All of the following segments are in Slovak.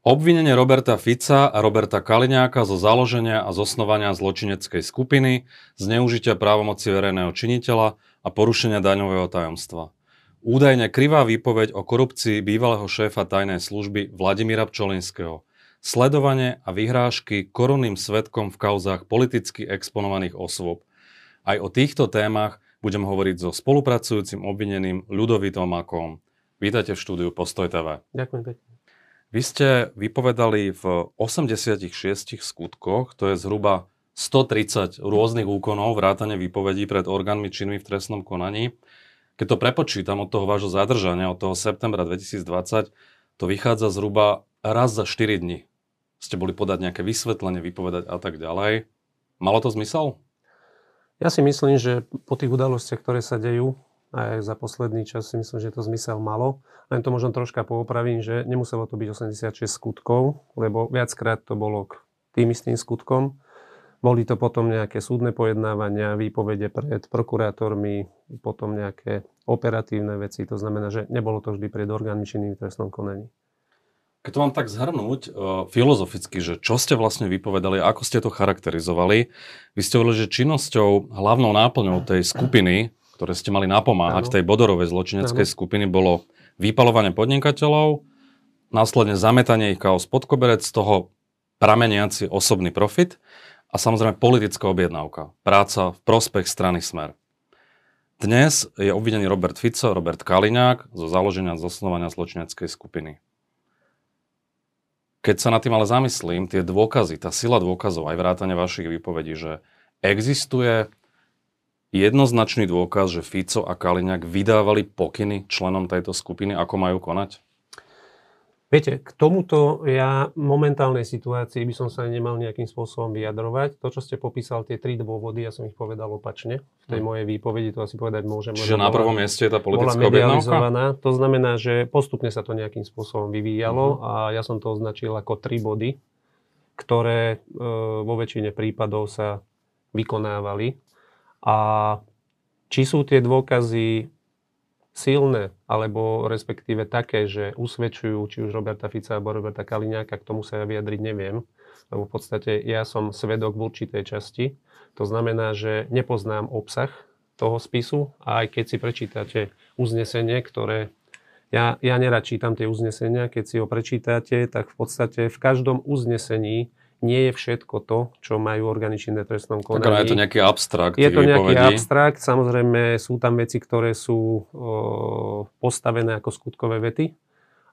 Obvinenie Roberta Fica a Roberta Kaliňáka zo založenia a zosnovania zločineckej skupiny, zneužitia právomoci verejného činiteľa a porušenia daňového tajomstva. Údajne krivá výpoveď o korupcii bývalého šéfa tajnej služby Vladimíra Pčolinského. Sledovanie a vyhrážky korunným svetkom v kauzách politicky exponovaných osôb. Aj o týchto témach budem hovoriť so spolupracujúcim obvineným Ľudovitom Makom. Vítajte v štúdiu Postoj TV. Ďakujem pekne. Vy ste vypovedali v 86 skutkoch, to je zhruba 130 rôznych úkonov, vrátane výpovedí pred orgánmi činnými v trestnom konaní. Keď to prepočítam od toho vášho zadržania, od toho septembra 2020, to vychádza zhruba raz za 4 dní. Ste boli podať nejaké vysvetlenie, vypovedať a tak ďalej. Malo to zmysel? Ja si myslím, že po tých udalostiach, ktoré sa dejú, aj za posledný čas si myslím, že to zmysel malo. Len to možno troška poopravím, že nemuselo to byť 86 skutkov, lebo viackrát to bolo k tým istým skutkom. Boli to potom nejaké súdne pojednávania, výpovede pred prokurátormi, potom nejaké operatívne veci. To znamená, že nebolo to vždy pred orgánmi činnými trestnom konaní. Keď to mám tak zhrnúť uh, filozoficky, že čo ste vlastne vypovedali, ako ste to charakterizovali, vy ste hovorili, že činnosťou, hlavnou náplňou tej skupiny ktoré ste mali napomáhať ano. tej bodorovej zločineckej ano. skupiny, bolo vypalovanie podnikateľov, následne zametanie ich chaos pod koberec, z toho prameniaci osobný profit a samozrejme politická objednávka, práca v prospech strany Smer. Dnes je obvinený Robert Fico, Robert Kaliňák zo založenia zosnovania zločineckej skupiny. Keď sa na tým ale zamyslím, tie dôkazy, tá sila dôkazov, aj vrátane vašich výpovedí, že existuje jednoznačný dôkaz, že Fico a Kaliňák vydávali pokyny členom tejto skupiny, ako majú konať? Viete, k tomuto ja momentálnej situácii by som sa nemal nejakým spôsobom vyjadrovať. To, čo ste popísal, tie tri dôvody, ja som ich povedal opačne. V tej hmm. mojej výpovedi to asi povedať môžem. Čiže na prvom bola, mieste je tá politická objednávka? To znamená, že postupne sa to nejakým spôsobom vyvíjalo uh-huh. a ja som to označil ako tri body, ktoré e, vo väčšine prípadov sa vykonávali a či sú tie dôkazy silné, alebo respektíve také, že usvedčujú či už Roberta Fica alebo Roberta Kaliňáka, k tomu sa ja vyjadriť neviem, lebo v podstate ja som svedok v určitej časti. To znamená, že nepoznám obsah toho spisu a aj keď si prečítate uznesenie, ktoré ja, ja nerad čítam tie uznesenia, keď si ho prečítate, tak v podstate v každom uznesení nie je všetko to, čo majú orgány činné trestnom konaní. Tak ale je to nejaký abstrakt. Je to nejaký povedí. abstrakt, samozrejme sú tam veci, ktoré sú o, postavené ako skutkové vety,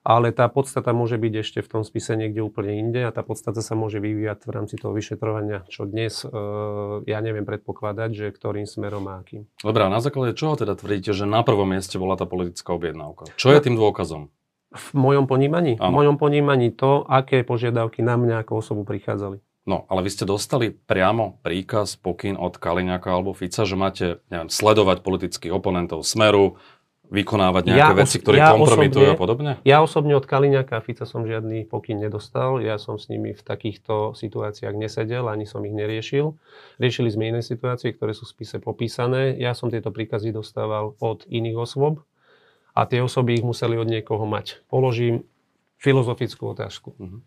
ale tá podstata môže byť ešte v tom spise niekde úplne inde a tá podstata sa môže vyvíjať v rámci toho vyšetrovania, čo dnes e, ja neviem predpokladať, že ktorým smerom má akým. Dobre, a na základe čoho teda tvrdíte, že na prvom mieste bola tá politická objednávka? Čo je tým dôkazom? V mojom ponímaní? Ano. V mojom ponímaní to, aké požiadavky na mňa ako osobu prichádzali. No, ale vy ste dostali priamo príkaz, pokyn od Kaliňaka alebo Fica, že máte neviem, sledovať politických oponentov Smeru, vykonávať nejaké ja veci, ktoré ja kompromitujú a podobne? Ja osobne od Kaliňaka a Fica som žiadny pokyn nedostal. Ja som s nimi v takýchto situáciách nesedel, ani som ich neriešil. Riešili sme iné situácie, ktoré sú v spise popísané. Ja som tieto príkazy dostával od iných osôb a tie osoby ich museli od niekoho mať. Položím filozofickú otázku. Uh-huh.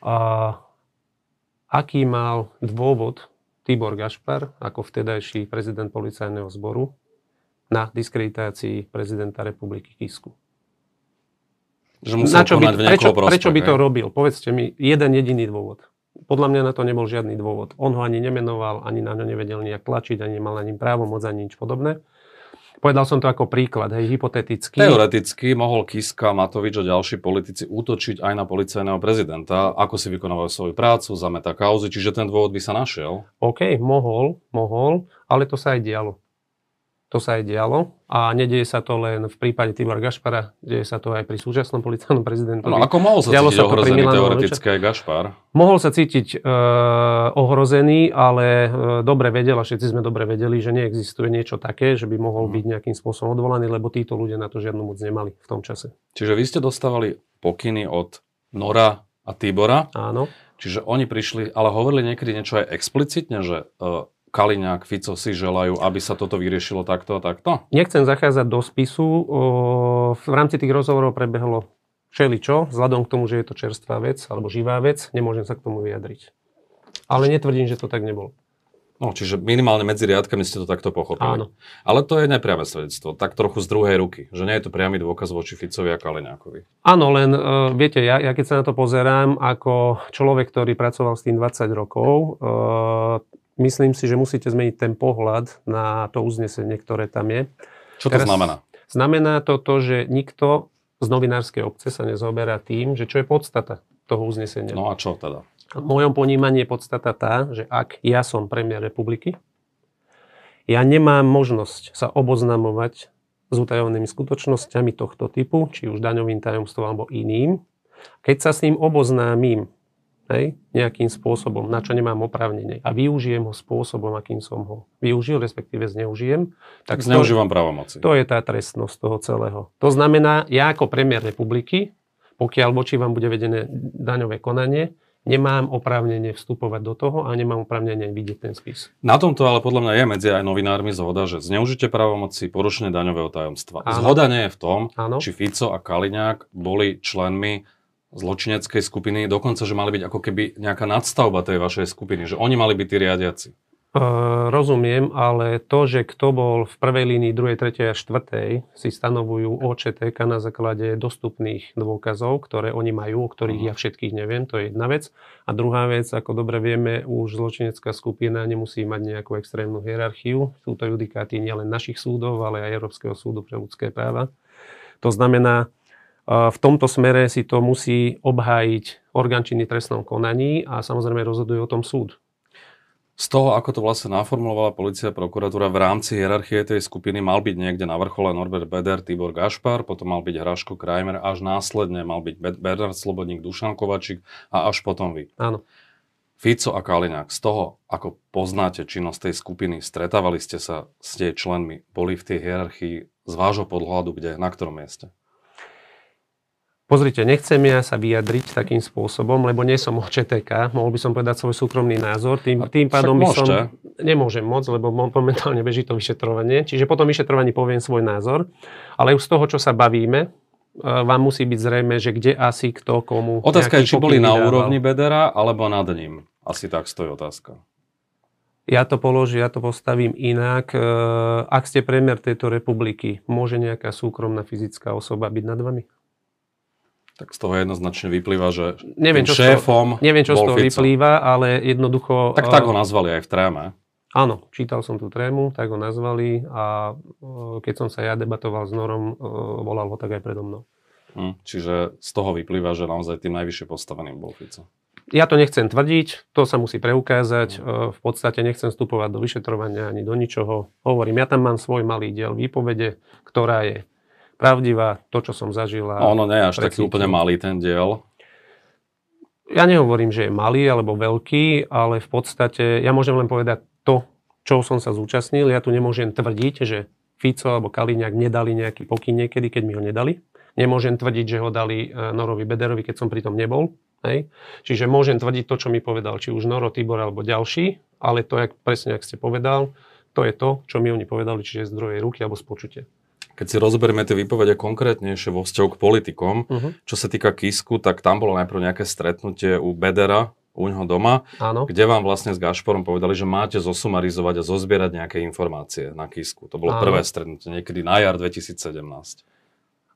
A aký mal dôvod Tibor Gašpar ako vtedajší prezident policajného zboru na diskreditácii prezidenta republiky Kisku? Že musel na čo by, v prečo, prospech, prečo by to robil? Povedzte mi jeden jediný dôvod. Podľa mňa na to nebol žiadny dôvod. On ho ani nemenoval, ani na ňo nevedel nejak tlačiť, ani nemal na ním právo, moc ani nič podobné. Povedal som to ako príklad, hej, hypoteticky. Teoreticky mohol Kiska, Matovič a ďalší politici útočiť aj na policajného prezidenta, ako si vykonávajú svoju prácu, zameta kauzy, čiže ten dôvod by sa našiel. OK, mohol, mohol, ale to sa aj dialo. To sa aj dialo a nedieje sa to len v prípade Tibor Gašpara, deje sa to aj pri súčasnom policajnom prezidentovi. No ako mohol sa Dialo cítiť sa ohrozený teoreticky aj Gašpar? Mohol sa cítiť e, ohrozený, ale e, dobre vedel a všetci sme dobre vedeli, že neexistuje niečo také, že by mohol hmm. byť nejakým spôsobom odvolaný, lebo títo ľudia na to žiadnu moc nemali v tom čase. Čiže vy ste dostávali pokyny od Nora a Tibora. Áno. Čiže oni prišli, ale hovorili niekedy niečo aj explicitne, že e, Kaliňák, Fico si želajú, aby sa toto vyriešilo takto a takto? Nechcem zachádzať do spisu. V rámci tých rozhovorov prebehlo čo, vzhľadom k tomu, že je to čerstvá vec alebo živá vec, nemôžem sa k tomu vyjadriť. Ale netvrdím, že to tak nebolo. No, čiže minimálne medzi riadkami ste to takto pochopili. Áno. Ale to je nepriame svedectvo, tak trochu z druhej ruky, že nie je to priamy dôkaz voči Ficovi a Kaliňákovi. Áno, len uh, viete, ja, ja keď sa na to pozerám ako človek, ktorý pracoval s tým 20 rokov, uh, myslím si, že musíte zmeniť ten pohľad na to uznesenie, ktoré tam je. Čo to Teraz, znamená? Znamená to to, že nikto z novinárskej obce sa nezoberá tým, že čo je podstata toho uznesenia. No a čo teda? V mojom ponímaní je podstata tá, že ak ja som premiér republiky, ja nemám možnosť sa oboznamovať s utajovanými skutočnosťami tohto typu, či už daňovým tajomstvom alebo iným. Keď sa s ním oboznámim hej, nejakým spôsobom, na čo nemám oprávnenie a využijem ho spôsobom, akým som ho využil, respektíve zneužijem. Tak zneužívam právomoci. To je tá trestnosť toho celého. To znamená, ja ako premiér republiky, pokiaľ voči vám bude vedené daňové konanie, nemám oprávnenie vstupovať do toho a nemám oprávnenie vidieť ten spis. Na tomto ale podľa mňa je medzi aj novinármi zhoda, že zneužite právomoci, porušenie daňového tajomstva. Áno. Zhoda nie je v tom, Áno. či Fico a Kaliňák boli členmi zločineckej skupiny, dokonca, že mali byť ako keby nejaká nadstavba tej vašej skupiny, že oni mali byť tí riadiaci. Uh, rozumiem, ale to, že kto bol v prvej línii, druhej, tretej a štvrtej, si stanovujú OČTK na základe dostupných dôkazov, ktoré oni majú, o ktorých uh-huh. ja všetkých neviem, to je jedna vec. A druhá vec, ako dobre vieme, už zločinecká skupina nemusí mať nejakú extrémnu hierarchiu. Sú to judikáty nielen našich súdov, ale aj Európskeho súdu pre ľudské práva. To znamená, v tomto smere si to musí obhájiť orgán činný trestnom konaní a samozrejme rozhoduje o tom súd z toho, ako to vlastne naformulovala policia a prokuratúra v rámci hierarchie tej skupiny, mal byť niekde na vrchole Norbert Beder, Tibor Gašpar, potom mal byť Hraško Krajmer, až následne mal byť Bernard Slobodník, Dušan Kovačík a až potom vy. Áno. Fico a Kaliňák, z toho, ako poznáte činnosť tej skupiny, stretávali ste sa s jej členmi, boli v tej hierarchii z vášho podhľadu kde, na ktorom mieste? Pozrite, nechcem ja sa vyjadriť takým spôsobom, lebo nie som ČTK, mohol by som povedať svoj súkromný názor, tým, tým pádom by som... Nemôžem moc, lebo momentálne beží to vyšetrovanie, čiže potom vyšetrovaní poviem svoj názor, ale už z toho, čo sa bavíme, e, vám musí byť zrejme, že kde asi kto komu... Otázka je, či boli na úrovni Bedera, alebo nad ním. Asi tak stojí otázka. Ja to položím, ja to postavím inak. E, ak ste premiér tejto republiky, môže nejaká súkromná fyzická osoba byť nad vami? Tak z toho jednoznačne vyplýva, že neviem, čo šéfom toho, Neviem, čo z toho Fico. vyplýva, ale jednoducho... Tak tak ho nazvali aj v tréme. Áno, čítal som tú trému, tak ho nazvali a keď som sa ja debatoval s Norom, volal ho tak aj predo mnou. Hm, čiže z toho vyplýva, že naozaj tým najvyššie postaveným bol Fico. Ja to nechcem tvrdiť, to sa musí preukázať. Hm. V podstate nechcem vstupovať do vyšetrovania ani do ničoho. Hovorím, ja tam mám svoj malý diel výpovede, ktorá je pravdivá, to, čo som zažil. A ono nie až taký úplne malý ten diel. Ja nehovorím, že je malý alebo veľký, ale v podstate ja môžem len povedať to, čo som sa zúčastnil. Ja tu nemôžem tvrdiť, že Fico alebo Kaliňák nedali nejaký pokyn niekedy, keď mi ho nedali. Nemôžem tvrdiť, že ho dali e, Norovi Bederovi, keď som pri tom nebol. Hej. Čiže môžem tvrdiť to, čo mi povedal, či už Noro, Tibor alebo ďalší, ale to, jak, presne ak ste povedal, to je to, čo mi oni povedali, čiže z druhej ruky alebo z počutia. Keď si rozoberieme tie výpovede konkrétnejšie vo vzťahu k politikom, uh-huh. čo sa týka Kisku, tak tam bolo najprv nejaké stretnutie u Bedera, u ňoho doma, Áno. kde vám vlastne s Gašporom povedali, že máte zosumarizovať a zozbierať nejaké informácie na Kisku. To bolo Áno. prvé stretnutie, niekedy na jar 2017.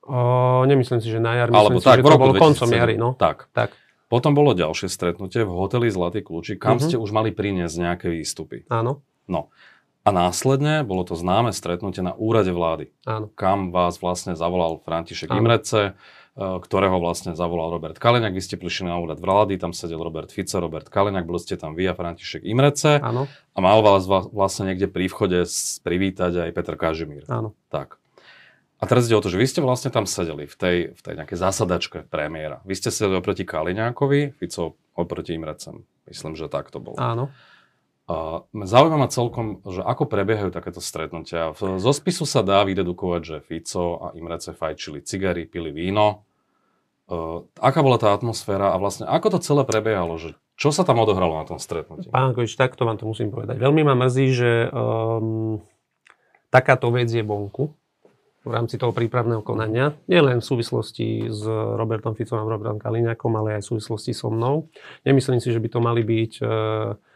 O, nemyslím si, že na jar, myslím Alebo si, tak, že to bolo 2007. koncom jary. No. Tak. tak. Potom bolo ďalšie stretnutie v hoteli Zlatý kľúči, kam uh-huh. ste už mali priniesť nejaké výstupy. Áno. No. A následne bolo to známe stretnutie na úrade vlády, Áno. kam vás vlastne zavolal František Áno. Imrece, e, ktorého vlastne zavolal Robert Kaliňák. Vy ste prišli na úrad vlády, tam sedel Robert Fico, Robert Kaliňák, boli ste tam vy a František Imrece. Áno. A mal vás vlastne niekde pri vchode privítať aj Petr Kažimír. Áno. Tak. A teraz ide o to, že vy ste vlastne tam sedeli v tej, v tej nejakej zásadačke premiéra. Vy ste sedeli oproti Kaliňákovi, Fico oproti Imrecem. Myslím, že tak to bolo. Áno. Uh, zaujíma ma celkom, že ako prebiehajú takéto stretnutia. Zo spisu sa dá vydedukovať, že Fico a Imrece fajčili cigary, pili víno. Uh, aká bola tá atmosféra a vlastne ako to celé prebiehalo? Že čo sa tam odohralo na tom stretnutí? Pán Kovič, takto vám to musím povedať. Veľmi ma mrzí, že um, takáto vec je vonku. v rámci toho prípravného konania, nielen v súvislosti s Robertom Ficom a Robertom Kaliňakom, ale aj v súvislosti so mnou. Nemyslím si, že by to mali byť e,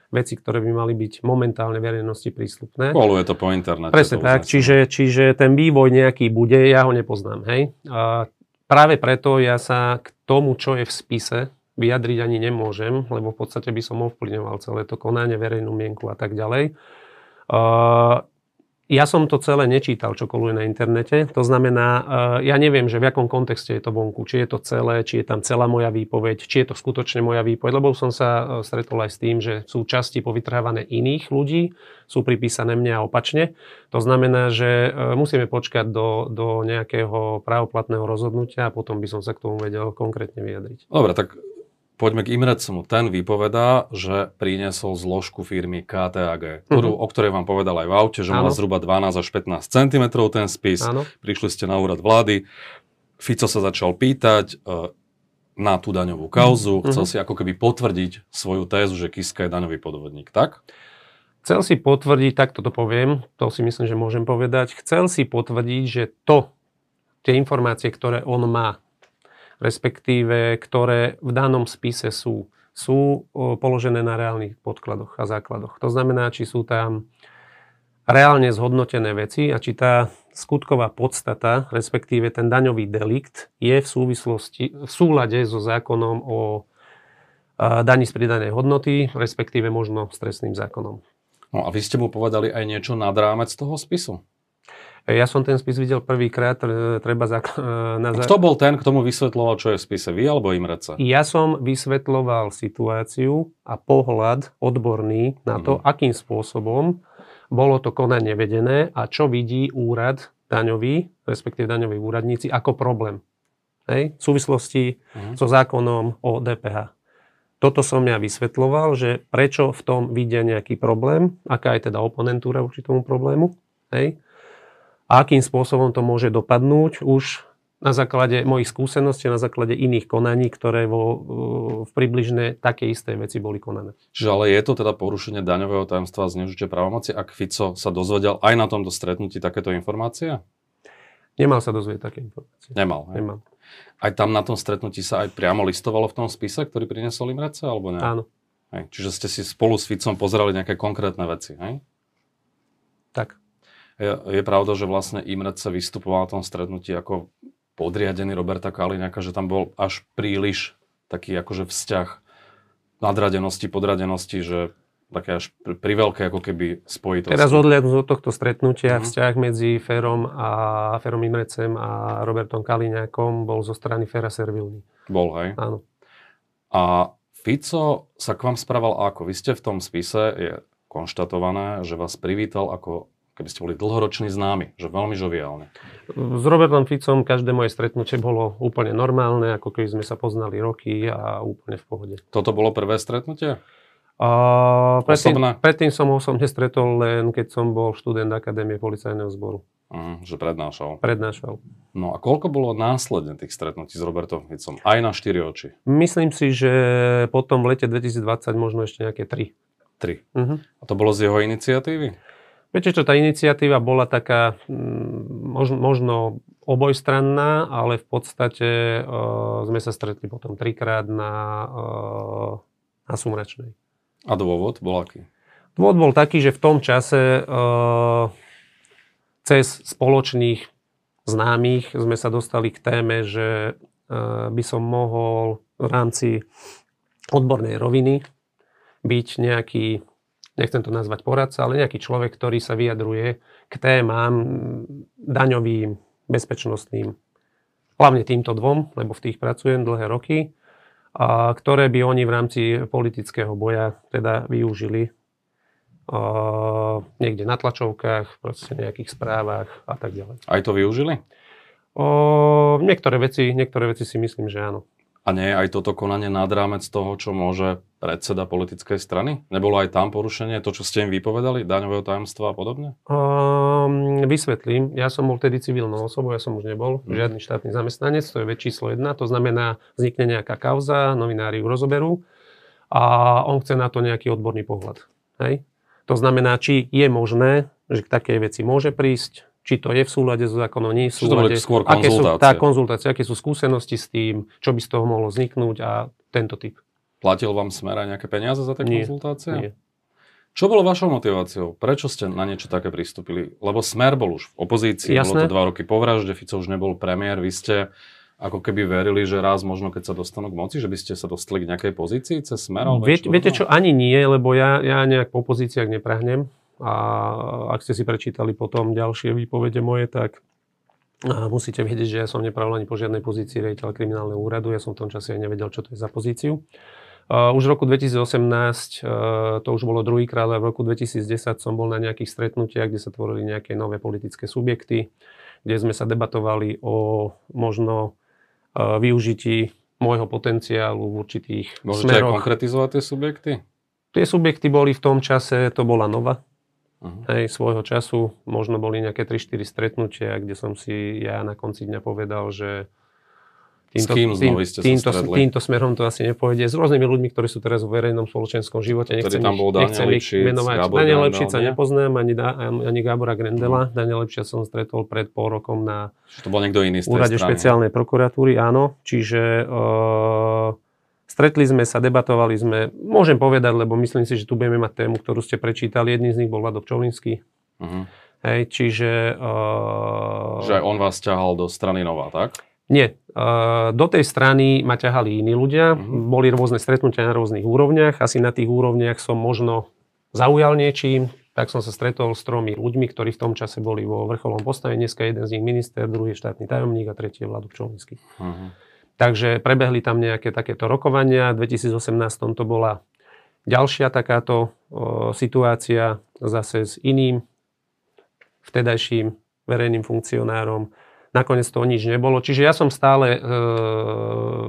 veci, ktoré by mali byť momentálne verejnosti prístupné. Koluje to po internete. Presne tak, čiže, čiže ten vývoj nejaký bude, ja ho nepoznám. Hej? A práve preto ja sa k tomu, čo je v spise, vyjadriť ani nemôžem, lebo v podstate by som ovplyvňoval celé to konanie, verejnú mienku a tak ďalej. Uh, ja som to celé nečítal, čo koluje na internete. To znamená, eh, ja neviem, že v akom kontexte je to vonku. Či je to celé, či je tam celá moja výpoveď, či je to skutočne moja výpoveď. Lebo som sa eh, stretol aj s tým, že sú časti povytrávané iných ľudí, sú pripísané mne a opačne. To znamená, že eh, musíme počkať do, do nejakého právoplatného rozhodnutia a potom by som sa k tomu vedel konkrétne vyjadriť. Dobre, tak Poďme k Imrecmu. Ten vypovedá, že priniesol zložku firmy KTAG, ktorú, uh-huh. o ktorej vám povedal aj v aute, že má zhruba 12 až 15 cm ten spis. Ano. Prišli ste na úrad vlády. Fico sa začal pýtať uh, na tú daňovú kauzu. Uh-huh. Chcel si ako keby potvrdiť svoju tézu, že Kiska je daňový podvodník, tak? Chcel si potvrdiť, tak toto poviem, to si myslím, že môžem povedať. Chcel si potvrdiť, že to, tie informácie, ktoré on má, respektíve ktoré v danom spise sú, sú položené na reálnych podkladoch a základoch. To znamená, či sú tam reálne zhodnotené veci a či tá skutková podstata, respektíve ten daňový delikt je v, súvislosti, v súlade so zákonom o daní z pridanej hodnoty, respektíve možno s trestným zákonom. No a vy ste mu povedali aj niečo nad rámec toho spisu? Ja som ten spis videl prvýkrát, treba za, na... Kto bol ten, kto mu vysvetloval, čo je v spise? Vy alebo Imreca? Ja som vysvetloval situáciu a pohľad odborný na to, mm-hmm. akým spôsobom bolo to konanie vedené a čo vidí úrad daňový, respektíve daňoví úradníci, ako problém. Hej? V súvislosti mm-hmm. so zákonom o DPH. Toto som ja vysvetloval, že prečo v tom vidia nejaký problém, aká je teda oponentúra voči tomu problému. Hej? A akým spôsobom to môže dopadnúť už na základe mojich skúseností, na základe iných konaní, ktoré vo, v približne také isté veci boli konané. Čiže ale je to teda porušenie daňového tajomstva a zneužitie právomoci, ak Fico sa dozvedel aj na tomto stretnutí takéto informácie? Nemal sa dozvedieť také informácie. Nemal, hej? Nemal. Aj tam na tom stretnutí sa aj priamo listovalo v tom spise, ktorý priniesol Imrece, alebo nie? Áno. Hej. Čiže ste si spolu s Ficom pozerali nejaké konkrétne veci, hej? Tak. Je, je pravda, že vlastne Imrec sa vystupoval na tom stretnutí ako podriadený Roberta Kaliňaka, že tam bol až príliš taký akože vzťah nadradenosti, podradenosti, že také až pri veľké ako keby spojitosti. Teraz odliadnúť od tohto stretnutia, mm. vzťah medzi Ferom a Ferom Imrecem a Robertom Kaliňakom bol zo strany Fera servilný. Bol, hej? Áno. A Fico sa k vám správal ako? Vy ste v tom spise, je konštatované, že vás privítal ako keby ste boli dlhoroční známi, že veľmi žoviálne. S Robertom Ficom každé moje stretnutie bolo úplne normálne, ako keby sme sa poznali roky a úplne v pohode. Toto bolo prvé stretnutie? Uh, predtým, predtým som osobne stretol len, keď som bol študent Akadémie policajného zboru. Uh, že prednášal. Prednášal. No a koľko bolo následne tých stretnutí s Robertom Ficom? Aj na štyri oči? Myslím si, že potom v lete 2020 možno ešte nejaké tri. Tri. Uh-huh. A to bolo z jeho iniciatívy? Viete čo, tá iniciatíva bola taká mm, možno, možno obojstranná, ale v podstate uh, sme sa stretli potom trikrát na, uh, na Sumračnej. A dôvod bol aký? Dôvod bol taký, že v tom čase uh, cez spoločných známych sme sa dostali k téme, že uh, by som mohol v rámci odbornej roviny byť nejaký nechcem to nazvať poradca, ale nejaký človek, ktorý sa vyjadruje k témam daňovým, bezpečnostným, hlavne týmto dvom, lebo v tých pracujem dlhé roky, a ktoré by oni v rámci politického boja teda využili a niekde na tlačovkách, proste nejakých správach a tak ďalej. Aj to využili? O, niektoré, veci, niektoré veci si myslím, že áno. A nie je aj toto konanie nad rámec toho, čo môže predseda politickej strany? Nebolo aj tam porušenie, to, čo ste im vypovedali, daňového tajomstva a podobne? Um, vysvetlím. Ja som bol vtedy civilnou osobou, ja som už nebol hmm. žiadny štátny zamestnanec, to je vec číslo jedna. To znamená, vznikne nejaká kauza, novinári ju rozoberú a on chce na to nejaký odborný pohľad. Hej? To znamená, či je možné, že k takej veci môže prísť, či to je v súlade so zákonom, nie je v Čiže to súlade. skôr aké sú, tá konzultácia, aké sú skúsenosti s tým, čo by z toho mohlo vzniknúť a tento typ. Platil vám smer aj nejaké peniaze za tie Nie, konzultácie? Nie. Čo bolo vašou motiváciou? Prečo ste na niečo také pristúpili? Lebo Smer bol už v opozícii, bolo Jasné. to dva roky po vražde, Fico už nebol premiér, vy ste ako keby verili, že raz možno keď sa dostanú k moci, že by ste sa dostali k nejakej pozícii cez Smer? Viete, viete čo, ani nie, lebo ja, ja nejak po pozíciách neprahnem. A ak ste si prečítali potom ďalšie výpovede moje, tak musíte vedieť, že ja som nepravil ani po žiadnej pozícii riaditeľa kriminálneho úradu. Ja som v tom čase aj nevedel, čo to je za pozíciu. Už v roku 2018, uh, to už bolo druhýkrát, ale v roku 2010 som bol na nejakých stretnutiach, kde sa tvorili nejaké nové politické subjekty, kde sme sa debatovali o možno uh, využití môjho potenciálu v určitých Môžete smeroch. konkretizovať tie subjekty? Tie subjekty boli v tom čase, to bola Nova, Uh-huh. hej, svojho času. Možno boli nejaké 3-4 stretnutia, kde som si ja na konci dňa povedal, že S kým Novy ste sa týmto, týmto smerom to asi nepôjde. S rôznymi ľuďmi, ktorí sú teraz v verejnom spoločenskom živote. Nechcem tam bol nechcem ich menovať. Gábor Daniel Lepšica nepoznám, ani, da, ani Gábora Grendela. Daniel Lepšica som stretol pred pol rokom na Že to bol niekto iný z úrade strany. špeciálnej prokuratúry, áno. Čiže uh, stretli sme sa, debatovali sme. Môžem povedať, lebo myslím si, že tu budeme mať tému, ktorú ste prečítali. Jedným z nich bol Vlado Pčolinský. Uh-huh. Hej, čiže... Uh, Že aj on vás ťahal do strany Nová, tak? Nie. Uh, do tej strany ma ťahali iní ľudia. Mhm. Boli rôzne stretnutia na rôznych úrovniach. Asi na tých úrovniach som možno zaujal niečím. Tak som sa stretol s tromi ľuďmi, ktorí v tom čase boli vo vrcholom postavení. Dneska jeden z nich minister, druhý štátny tajomník a tretí je Vlado Pčolinský. Uh-huh. Takže prebehli tam nejaké takéto rokovania. V 2018 to bola ďalšia takáto situácia zase s iným vtedajším verejným funkcionárom. Nakoniec to nič nebolo. Čiže ja som stále e,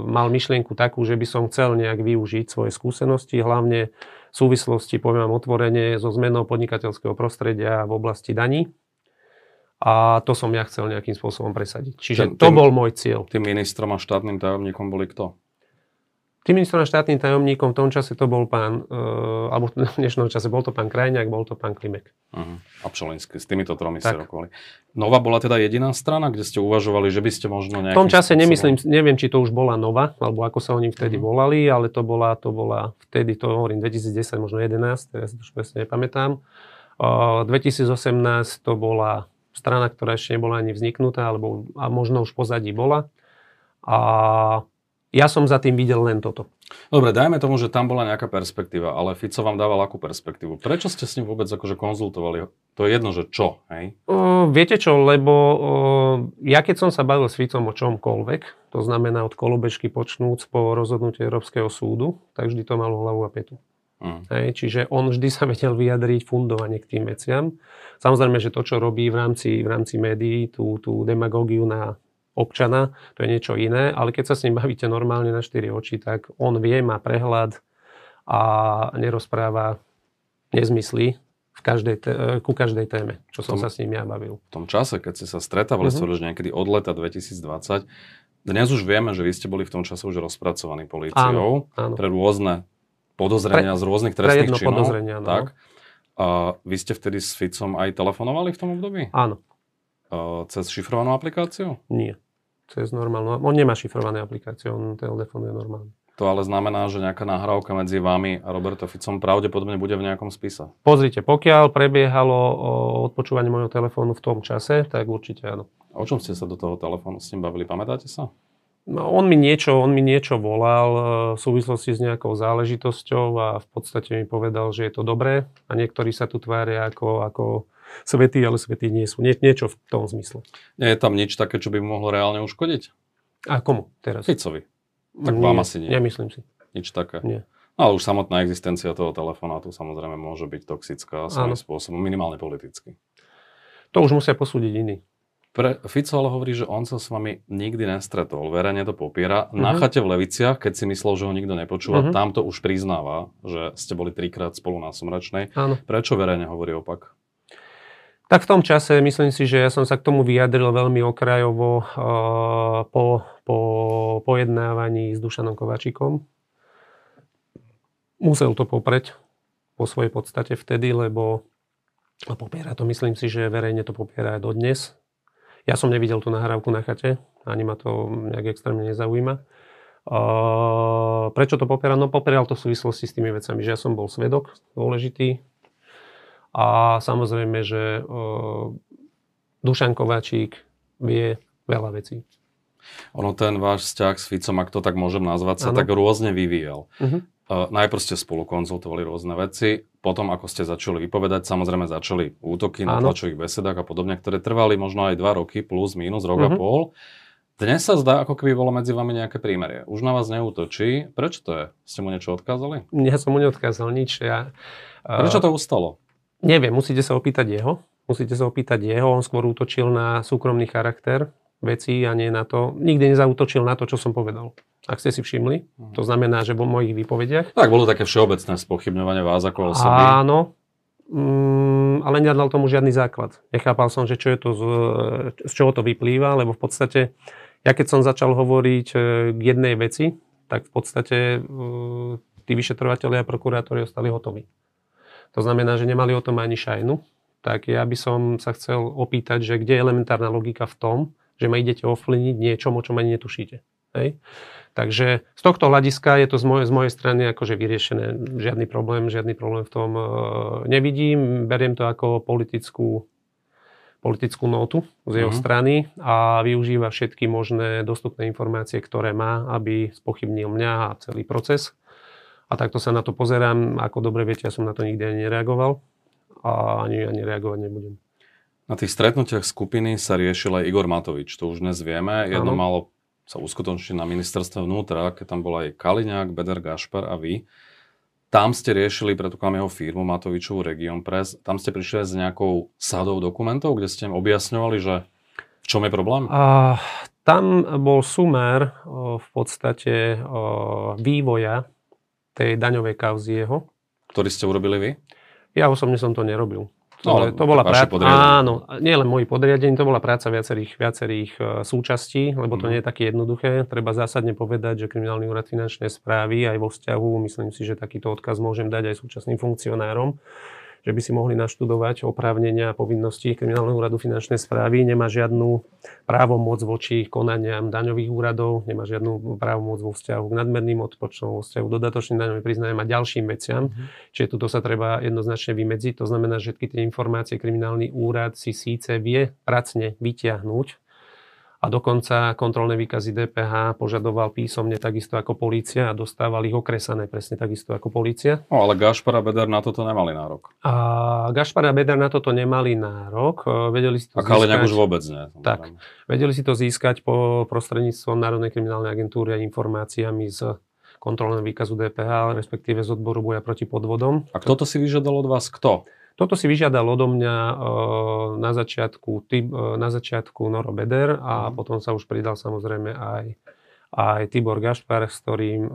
mal myšlienku takú, že by som chcel nejak využiť svoje skúsenosti, hlavne v súvislosti, poviem otvorene, so zmenou podnikateľského prostredia v oblasti daní. A to som ja chcel nejakým spôsobom presadiť. Čiže to ten- bol môj cieľ. Tým ministrom a štátnym tajomníkom boli kto? Tým ministrom a štátnym tajomníkom v tom čase to bol pán, e, alebo v dnešnom čase bol to pán Krajňák, bol to pán Klimek. Uh-huh. A Pčolinský, s týmito tromi ste rokovali. Nová bola teda jediná strana, kde ste uvažovali, že by ste možno nejakým V tom čase nemyslím, neviem, či to už bola Nova, alebo ako sa oni vtedy Mhm. volali, ale to bola, to bola vtedy, to hovorím 2010, možno 11, teraz si to už presne nepamätám. Uh, 2018 to bola strana, ktorá ešte nebola ani vzniknutá, alebo a možno už pozadí bola. A ja som za tým videl len toto. Dobre, dajme tomu, že tam bola nejaká perspektíva, ale Fico vám dával akú perspektívu? Prečo ste s ním vôbec akože konzultovali? To je jedno, že čo, hej? O, viete čo, lebo o, ja keď som sa bavil s Ficom o čomkoľvek, to znamená od kolobežky počnúc po rozhodnutie Európskeho súdu, tak vždy to malo hlavu a petu. Uh-huh. Hej, čiže on vždy sa vedel vyjadriť fundovane k tým veciam. Samozrejme, že to, čo robí v rámci, v rámci médií, tú, tú demagógiu na občana, to je niečo iné, ale keď sa s ním bavíte normálne na štyri oči, tak on vie, má prehľad a nerozpráva nezmysly v každej té- ku každej téme, čo som Tom- sa s ním ja bavil. V tom čase, keď ste sa stretávali, Mhm. uh-huh. niekedy od leta 2020, dnes už vieme, že vy ste boli v tom čase už rozpracovaní políciou Áno. pre rôzne podozrenia z rôznych pre trestných jedno činov. podozrenia, no. Tak. A vy ste vtedy s Ficom aj telefonovali v tom období? Áno, Uh, cez šifrovanú aplikáciu? nie. Cez normálnu. On nemá šifrované aplikácie, on telefonuje normálne. To ale znamená, že nejaká nahrávka medzi vami a Roberto Ficom pravdepodobne bude v nejakom spise. Pozrite, pokiaľ prebiehalo odpočúvanie môjho telefónu v tom čase, tak určite áno. A o čom ste sa do toho telefónu s ním bavili? Pamätáte sa? No, on mi niečo, on mi niečo volal e, v súvislosti s nejakou záležitosťou a v podstate mi povedal, že je to dobré a niektorí sa tu tvária ako, ako svetí, ale svetí nie sú. Nie, niečo v tom zmysle. Nie je tam nič také, čo by mu mohlo reálne uškodiť? A komu teraz? Ficovi. Tak Nie, vám asi nie. Nemyslím si. Nič také. Nie. No, ale už samotná existencia toho telefonátu samozrejme môže byť toxická svojím spôsobom, minimálne politicky. To už musia posúdiť iní. Pre, Fico ale hovorí, že on sa s vami nikdy nestretol. Verejne to popiera. Mhm. Na chate v Leviciach, keď si myslel, že ho nikto nepočúva, Mhm. tam to už priznáva, že ste boli trikrát spolu na Somračnej. Áno. Prečo verejne hovorí opak? Tak v tom čase myslím si, že ja som sa k tomu vyjadril veľmi okrajovo uh, po, po pojednávaní s Dušanom Kovačikom. Musel to popreť po svojej podstate vtedy, lebo A popiera to, myslím si, že verejne to popiera aj dodnes. Ja som nevidel tú nahrávku na chate, ani ma to nejak extrémne nezaujíma. Uh, prečo to popiera? No popieral to v súvislosti s tými vecami, že ja som bol svedok dôležitý a samozrejme, že uh, Dušan Kováčik vie veľa vecí. Ono ten váš vzťah s Ficom, ak to tak môžem nazvať, sa ano. tak rôzne vyvíjal. Uh-huh. Uh, najprv ste spolu konzultovali rôzne veci, potom ako ste začali vypovedať, samozrejme začali útoky na tlačových besedách a podobne, ktoré trvali možno aj dva roky, plus, minus, rok uh-huh. a pol. Dnes sa zdá, ako keby bolo medzi vami nejaké prímerie. Už na vás neútočí. Prečo to je? Ste mu niečo odkázali? Ja som mu neodkázal nič. Ja, uh, Prečo to ustalo? Neviem, musíte sa opýtať jeho. Musíte sa opýtať jeho. On skôr útočil na súkromný charakter veci a nie na to. Nikdy nezautočil na to, čo som povedal. Ak ste si všimli, to znamená, že vo mojich výpovediach. Tak, bolo také všeobecné spochybňovanie vás ako osoby. Áno, mm, ale nedal tomu žiadny základ. Nechápal som, že čo je to, z, z čoho to vyplýva, lebo v podstate, ja keď som začal hovoriť e, k jednej veci, tak v podstate e, tí vyšetrovateľi a prokurátori ostali hotoví. To znamená, že nemali o tom ani šajnu. Tak ja by som sa chcel opýtať, že kde je elementárna logika v tom, že ma idete ovplyvniť niečom, o čom ani netušíte. Hej? Takže z tohto hľadiska je to z mojej, z mojej strany akože vyriešené. Žiadny problém, žiadny problém v tom e, nevidím. Beriem to ako politickú, politickú notu z jeho uh-huh. strany a využíva všetky možné dostupné informácie, ktoré má, aby spochybnil mňa a celý proces. A takto sa na to pozerám. Ako dobre viete, ja som na to nikdy ani nereagoval a ani, ani reagovať nebudem. Na tých stretnutiach skupiny sa riešil aj Igor Matovič, to už dnes vieme. Jedno ano. malo sa uskutočniť na ministerstve vnútra, keď tam bol aj Kaliňák, Beder Gašpar a vy. Tam ste riešili, predpokladám jeho firmu Matovičovú Region Press, tam ste prišli s nejakou sadou dokumentov, kde ste im objasňovali, že v čom je problém? A, tam bol sumer o, v podstate o, vývoja tej daňovej kauzy jeho. Ktorý ste urobili vy? Ja osobne som to nerobil. To, no, to bola práca, áno, nie len moji podriadení, to bola práca viacerých, viacerých uh, súčastí, lebo to mm. nie je také jednoduché. Treba zásadne povedať, že kriminálny úrad finančnej správy aj vo vzťahu, myslím si, že takýto odkaz môžem dať aj súčasným funkcionárom, že by si mohli naštudovať oprávnenia a povinnosti kriminálneho úradu finančnej správy. Nemá žiadnu právomoc voči konaniam daňových úradov, nemá žiadnu právomoc vo vzťahu k nadmerným odpočtom, vo vzťahu k dodatočným daňovým priznaniam a ďalším veciam. Mm-hmm. Čiže tuto sa treba jednoznačne vymedziť. To znamená, že všetky tie informácie kriminálny úrad si síce vie pracne vyťahnuť, a dokonca kontrolné výkazy DPH požadoval písomne takisto ako polícia a dostával ich okresané presne takisto ako polícia. No, ale Gašpar a Beder na toto nemali nárok. A Gašpar a Beder na toto nemali nárok. E, vedeli si to a Kaleňak už vôbec nie. Tak, vedeli si to získať po prostredníctvom Národnej kriminálnej agentúry a informáciami z kontrolného výkazu DPH, respektíve z odboru boja proti podvodom. A kto to si vyžadal od vás? Kto? Toto si vyžiadal odo mňa e, na začiatku, e, na začiatku Noro Beder a mm. potom sa už pridal samozrejme aj, aj Tibor Gašpar, s ktorým e,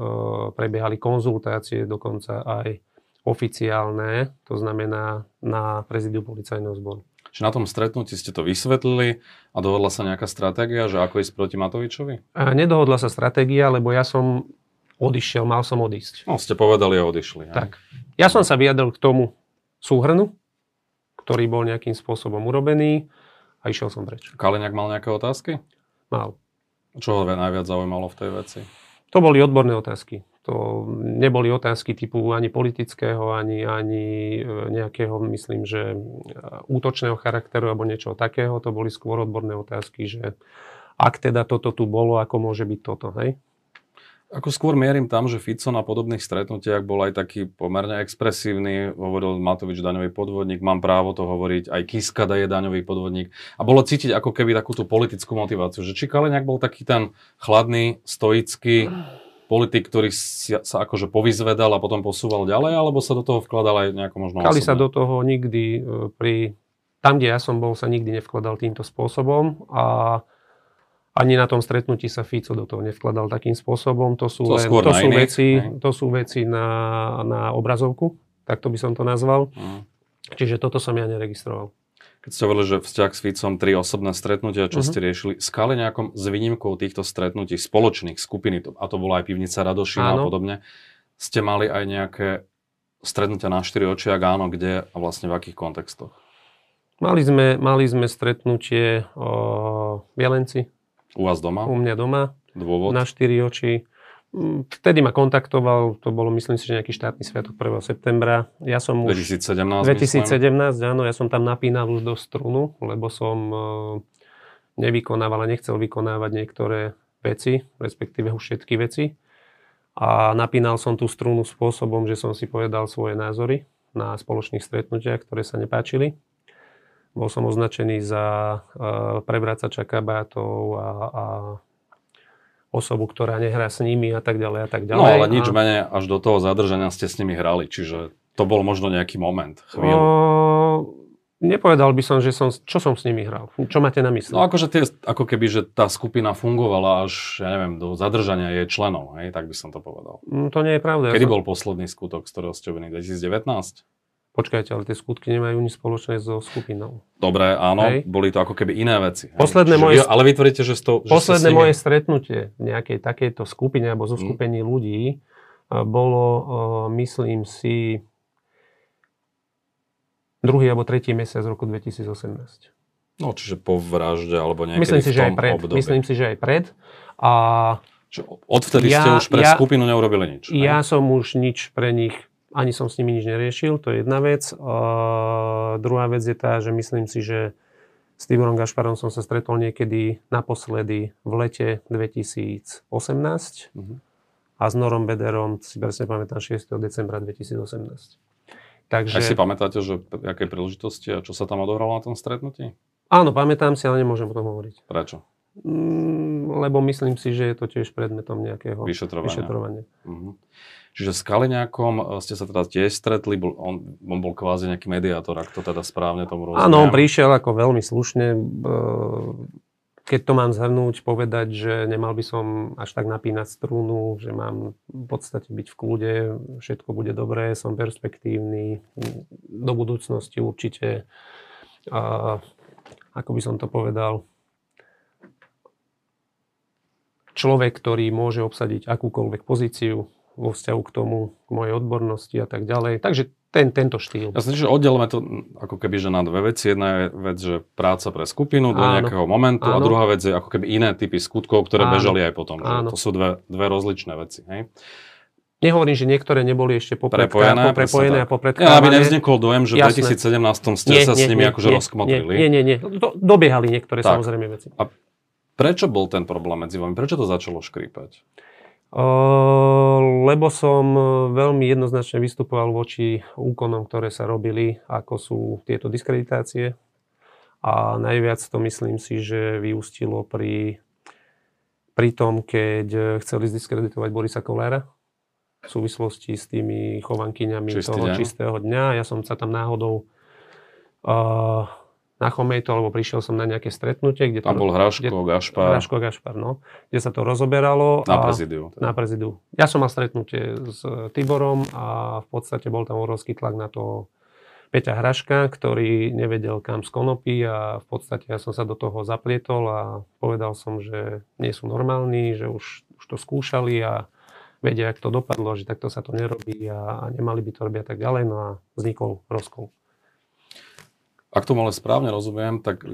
prebiehali konzultácie, dokonca aj oficiálne, to znamená na prezidiu policajného zboru. Čiže na tom stretnutí ste to vysvetlili a dohodla sa nejaká stratégia, že ako ísť proti Matovičovi? A nedohodla sa stratégia, lebo ja som odišiel, mal som odísť. No, ste povedali a odišli. Tak. Ja som sa vyjadril k tomu, súhrnu, ktorý bol nejakým spôsobom urobený a išiel som preč. Kaliňák mal nejaké otázky? Mal. Čo ho najviac zaujímalo v tej veci? To boli odborné otázky. To neboli otázky typu ani politického, ani, ani e, nejakého, myslím, že e, útočného charakteru alebo niečo takého. To boli skôr odborné otázky, že ak teda toto tu bolo, ako môže byť toto, hej? Ako skôr mierim tam, že Fico na podobných stretnutiach bol aj taký pomerne expresívny, hovoril Matovič daňový podvodník, mám právo to hovoriť, aj Kiskada je daňový podvodník. A bolo cítiť ako keby takú tú politickú motiváciu, že či Kaleňák bol taký ten chladný, stoický politik, ktorý sa, sa akože povyzvedal a potom posúval ďalej, alebo sa do toho vkladal aj nejako možno Kali osobne? sa do toho nikdy e, pri... Tam, kde ja som bol, sa nikdy nevkladal týmto spôsobom a ani na tom stretnutí sa Fico do toho nevkladal takým spôsobom. To sú, to len, to sú, veci, to sú veci na, na obrazovku, takto by som to nazval. Mm. Čiže toto som ja neregistroval. Keď ste hovorili, že vzťah s Ficom, tri osobné stretnutia, čo uh-huh. ste riešili, skali nejakom s výnimkou týchto stretnutí spoločných skupiny, a to bola aj pivnica Radošina a podobne, ste mali aj nejaké stretnutia na štyri oči, ak áno, kde a vlastne v akých kontextoch? Mali sme, mali sme stretnutie o Bielenci, U vás doma? u mňa doma, Dôvod? na štyri oči. Mm, Vtedy ma kontaktoval, to bolo myslím si, že nejaký štátny sviatok 1. septembra. Ja som už... 2017, 2017, áno, ja som tam napínal už do strunu, lebo som e, nevykonával a nechcel vykonávať niektoré veci, respektíve už všetky veci. A napínal som tú strunu spôsobom, že som si povedal svoje názory na spoločných stretnutiach, ktoré sa nepáčili. Bol som označený za e, prevracača kabátov a, a osobu, ktorá nehrá s nimi a tak ďalej a tak ďalej. No ale nič a... menej, až do toho zadržania ste s nimi hrali, čiže to bol možno nejaký moment, O, chvíľu. nepovedal by som, že som, čo som s nimi hral. Čo máte na mysli? No akože tie, ako keby, že tá skupina fungovala až, ja neviem, do zadržania jej členov, hej, tak by som to povedal. Mm, To nie je pravda. Ja Kedy som- bol posledný skutok, z ktorého ste obvinili? 2019? Počkajte, ale tie skutky nemajú nič spoločné so skupinou. Dobre, áno, Hej. boli to ako keby iné veci. hej. Posledné Čiže moje- Ale vy tvrdíte, že, to, že Posledné nimi... moje stretnutie v nejakej takejto skupine alebo zo Mhm. skupení ľudí a bolo, o, myslím si, druhý alebo tretí mesiac roku 2018. No, čiže po vražde, alebo niekedy Myslím si, v že tom aj pred. období. Myslím si, že aj pred. A Čiže odvtedy Ja- ste už pre ja- skupinu neurobili nič. hej? ja som už nič pre nich, ani som s nimi nič neriešil, to je jedna vec. A druhá vec je tá, že myslím si, že s Tiborom Gašparom som sa stretol niekedy naposledy v lete 2018 Mhm. a s Norom Bederom si presne pamätám 6. decembra 2018. Aj si Takže pamätáte, že aké príležitosti a čo sa tam odohralo na tom stretnutí? áno, pamätám si, ale nemôžem o tom hovoriť. Prečo? Mm, lebo myslím si, že je to tiež predmetom nejakého Vyšetrovania. vyšetrovania. Mhm. Čiže s Kaliňákom e, ste sa teda tiež stretli, bol, on, on bol kvázi nejaký mediátor, ak to teda správne tomu rozumiem. Áno, on prišiel ako veľmi slušne. e, Keď to mám zhrnúť, povedať, že nemal by som až tak napínať strúnu, že mám v podstate byť v kľude, všetko bude dobré, som perspektívny, do budúcnosti určite, a, ako by som to povedal, človek, ktorý môže obsadiť akúkoľvek pozíciu vo vzťahu k tomu, k mojej odbornosti a tak ďalej. Takže ten, tento štýl. Ja si že oddelíme to ako keby že na dve veci. Jedna je vec, že práca pre skupinu do Áno. nejakého momentu a Áno. druhá vec je ako keby iné typy skutkov, ktoré Áno. bežali aj potom. Že Áno. to sú dve, dve rozličné veci. Hej? Nehovorím, že niektoré neboli ešte popredká, Prepojené, prepojené a popredkávané. Ja, aby nevznikol dojem, že v Jasné. 2017 ste sa s nimi akože rozkmotrili. Nie, nie, nie. Do, dobiehali niektoré Tak. samozrejme veci. Prečo bol ten problém medzi vami? Prečo to začalo škrípať? Lebo som eh, veľmi jednoznačne vystupoval voči úkonom, ktoré sa robili, ako sú tieto diskreditácie. A najviac to myslím si, že vyústilo pri, pri tom, keď eh, chceli zdiskreditovať Borisa Kolára v súvislosti s tými chovankyňami Čistý toho deň. čistého dňa. Ja som sa tam náhodou uh, nachomej to, lebo prišiel som na nejaké stretnutie, kde to... Tam bol Hraško, Gašpar Hraško Gašpar, no. Kde sa to rozoberalo. na prezidiu. teda. na prezidiu. Ja som mal stretnutie s Tiborom a v podstate bol tam obrovský tlak na to Peťa Hraška, ktorý nevedel kam z konopy a v podstate ja som sa do toho zaplietol a povedal som, že nie sú normálni, že už, už to skúšali a vedia, jak to dopadlo, že takto sa to nerobí a, a nemali by to robiť a tak ďalej. No a vznikol rozkol. Ak tomu ale správne rozumiem, tak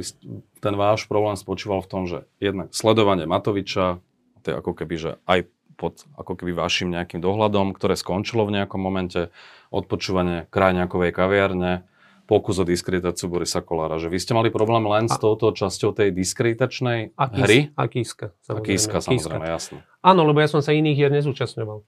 ten váš problém spočíval v tom, že jednak sledovanie Matoviča, to je ako keby, že aj pod ako keby vašim nejakým dohľadom, ktoré skončilo v nejakom momente, odpočúvanie krajňakovej kaviarne, pokus o diskreditáciu Borisa Kolára. Že vy ste mali problém len s A- touto časťou tej diskreditačnej hry? a kíska. A Kiska, samozrejme, jasné. Áno, lebo ja som sa iných hier nezúčastňoval.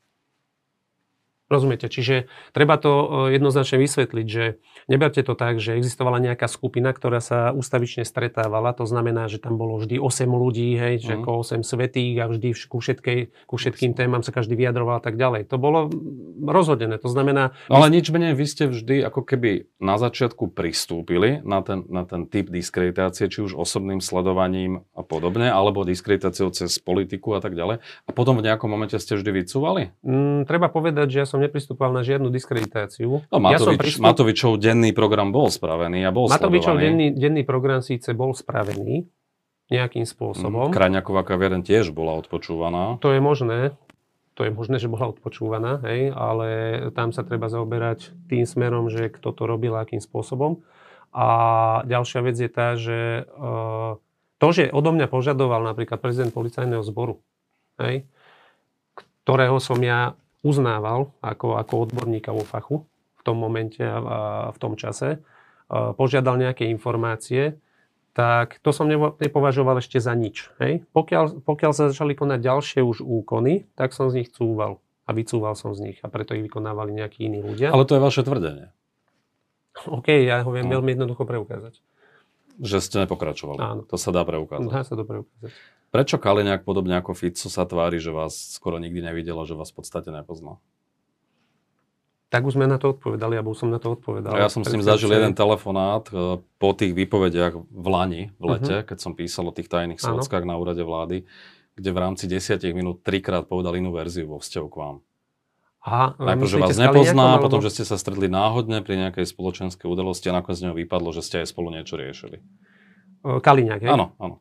Rozumiete? Čiže treba to e, jednoznačne vysvetliť, že neberte to tak, že existovala nejaká skupina, ktorá sa ústavične stretávala. To znamená, že tam bolo vždy 8 ľudí, hej, že Mhm. ako 8 svetých a vždy ku, všetkej, ku všetkým témam sa každý vyjadroval a tak ďalej. To bolo mm, rozhodené. To znamená, No ale nič menej, vy ste vždy ako keby na začiatku pristúpili na ten, na ten typ diskreditácie, či už osobným sledovaním a podobne, alebo diskreditáciou cez politiku a tak ďalej. A potom v nejakom momente ste vždy vycúvali? mm, treba povedať, že ja som nepristupoval na žiadnu diskreditáciu. No, ja Matovič, pristup- Matovičov denný program bol spravený a bol Matovičov denný, denný program síce bol spravený nejakým spôsobom. Mhm. Kraňaková kaviareň tiež bola odpočúvaná. To je možné. To je možné, že bola odpočúvaná, hej, ale tam sa treba zaoberať tým smerom, že kto to robil a akým spôsobom. A ďalšia vec je tá, že uh, to, že odo mňa požadoval napríklad prezident policajného zboru, hej, ktorého som ja uznával ako, ako odborníka vo fachu v tom momente a, v tom čase, požiadal nejaké informácie, tak to som nepovažoval ešte za nič. Hej? Pokiaľ, pokiaľ sa začali konať ďalšie už úkony, tak som z nich cúval. A vycúval som z nich. A preto ich vykonávali nejakí iní ľudia. Ale to je vaše tvrdenie. OK, ja ho viem no. veľmi jednoducho preukázať. Že ste nepokračovali. Áno. To sa dá preukázať. Dá sa to preukázať. Prečo Kaliňák podobne ako Fico sa tvári, že vás skoro nikdy nevidel a že vás v podstate nepozná? Tak už sme na to odpovedali, alebo som na to odpovedal. Ja som s ním zažil jeden telefonát e, po tých výpovediach v Lani, v lete, uh-huh. keď som písal o tých tajných sockách na úrade vlády, kde v rámci desiatich minút trikrát povedal inú verziu vo vzťahu k vám. Aha, Najprv, že vás nepozná, alebo... potom, že ste sa stretli náhodne pri nejakej spoločenskej udalosti a nakoniec z neho vypadlo, že ste aj spolu niečo riešili. Kaliňák, hej? Áno, áno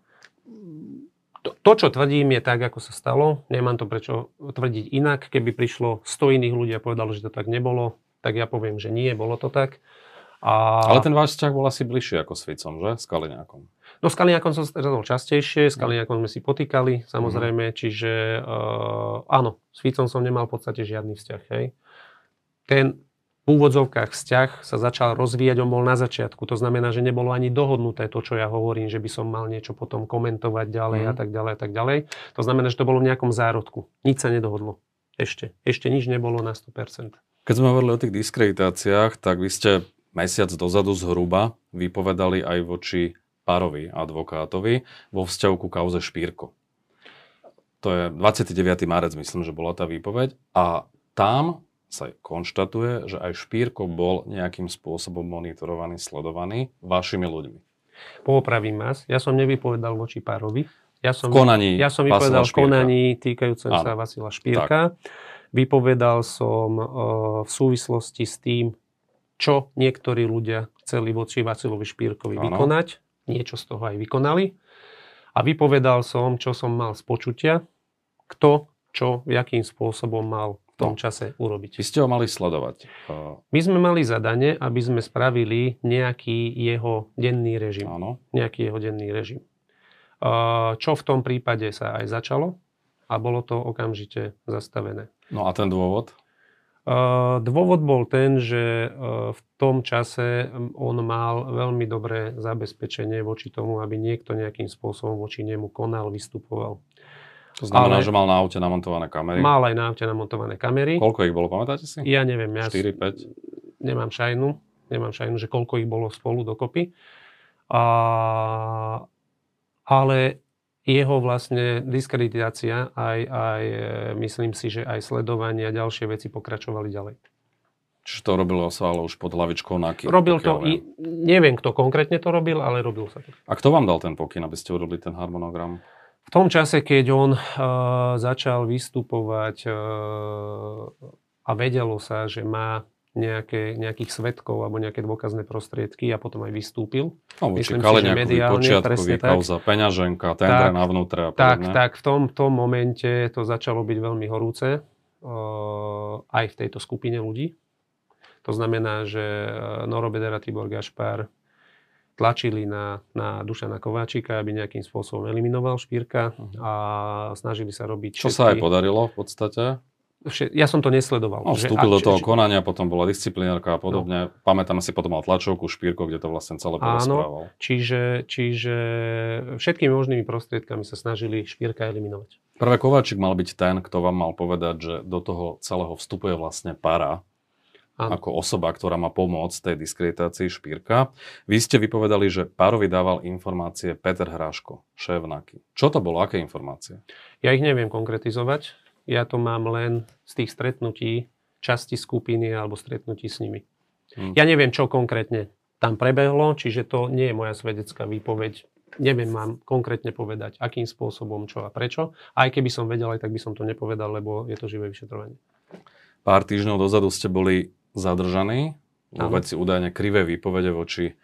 to, to, čo tvrdím, je tak, ako sa stalo. Nemám to prečo tvrdiť inak. Keby prišlo 100 iných ľudí a povedalo, že to tak nebolo, tak ja poviem, že nie, bolo to tak. A... Ale ten váš vzťah bol asi bližší ako s Ficom, že? S Kaliňákom. No s Kaliňákom som stretol častejšie, s Kaliňákom sme si potýkali, samozrejme, mm. čiže uh, áno, s Ficom som nemal v podstate žiadny vzťah, hej. Ten, v úvodzovkách vzťah sa začal rozvíjať, on bol na začiatku. To znamená, že nebolo ani dohodnuté to, čo ja hovorím, že by som mal niečo potom komentovať ďalej mm. a tak ďalej a tak ďalej. To znamená, že to bolo v nejakom zárodku. Nič sa nedohodlo. Ešte. Ešte nič nebolo na 100%. Keď sme hovorili o tých diskreditáciách, tak vy ste mesiac dozadu zhruba vypovedali aj voči Parovi, advokátovi, vo vzťahu ku kauze Špírko. To je 29. marec, myslím, že bola tá výpoveď. A tam sa konštatuje, že aj Špírko bol nejakým spôsobom monitorovaný, sledovaný vašimi ľuďmi. Poopravím vás, ja som nevypovedal voči Párovi. Ja som, konaní ja som vypovedal v konaní týkajúcem sa Vasila Špírka. Tak. Vypovedal som uh, v súvislosti s tým, čo niektorí ľudia chceli voči Vasilovi Špírkovi ano. vykonať. Niečo z toho aj vykonali. A vypovedal som, čo som mal z počutia, kto, čo, jakým spôsobom mal tom čase urobiť. Vy ste ho mali sledovať. My sme mali zadanie, aby sme spravili nejaký jeho denný režim. Áno. Nejaký jeho denný režim. Čo v tom prípade sa aj začalo a bolo to okamžite zastavené. No a ten dôvod? Dôvod bol ten, že v tom čase on mal veľmi dobré zabezpečenie voči tomu, aby niekto nejakým spôsobom voči nemu konal, vystupoval. To znamená, ale že mal na aute namontované kamery? Mal aj na aute namontované kamery. Koľko ich bolo, pamätáte si? Ja neviem. Ja 4, 5? Nemám šajnu. Nemám šajnu, že koľko ich bolo spolu dokopy. A, ale jeho vlastne diskreditácia, aj, aj e, myslím si, že aj sledovanie a ďalšie veci pokračovali ďalej. Čiže to robilo sa ale už pod hlavičkou NAKY. Robil to, i, neviem kto konkrétne to robil, ale robil sa to. A kto vám dal ten pokyn, aby ste urobili ten harmonogram? V tom čase, keď on uh, začal vystupovať uh, a vedelo sa, že má nejaké, nejakých svetkov alebo nejaké dôkazné prostriedky a potom aj vystúpil. No, Myslím si, že mediálne, kauza, tak. peňaženka, tendre na vnútre a Tak, tak, v tom, tom momente to začalo byť veľmi horúce uh, aj v tejto skupine ľudí. To znamená, že Noro Bedera, Tibor Gašpar, tlačili na, na Dušana Kováčika, aby nejakým spôsobom eliminoval Špírka uh-huh. a snažili sa robiť Čo všetky... sa aj podarilo v podstate? Ja som to nesledoval. No, vstúpil že, do toho či, konania, potom bola disciplinárka a podobne. No. Pamätám si, potom mal tlačovku Špírko, kde to vlastne celé porozprával. Čiže, čiže všetkými možnými prostriedkami sa snažili Špírka eliminovať. Prvé Kováčik mal byť ten, kto vám mal povedať, že do toho celého vstupuje vlastne para, Áno. ako osoba, ktorá má pomôcť tej diskreditácii Špírka. Vy ste vypovedali, že Párovi dával informácie Peter Hráško, šéf NAKY. Čo to bolo? Aké informácie? Ja ich neviem konkretizovať. Ja to mám len z tých stretnutí časti skupiny alebo stretnutí s nimi. Hmm. Ja neviem, čo konkrétne tam prebehlo, čiže to nie je moja svedecká výpoveď. Neviem mám konkrétne povedať, akým spôsobom, čo a prečo. Aj keby som vedel, aj tak by som to nepovedal, lebo je to živé vyšetrovanie. Pár týždňov dozadu ste boli zadržaný vo veci údajne krivé výpovede voči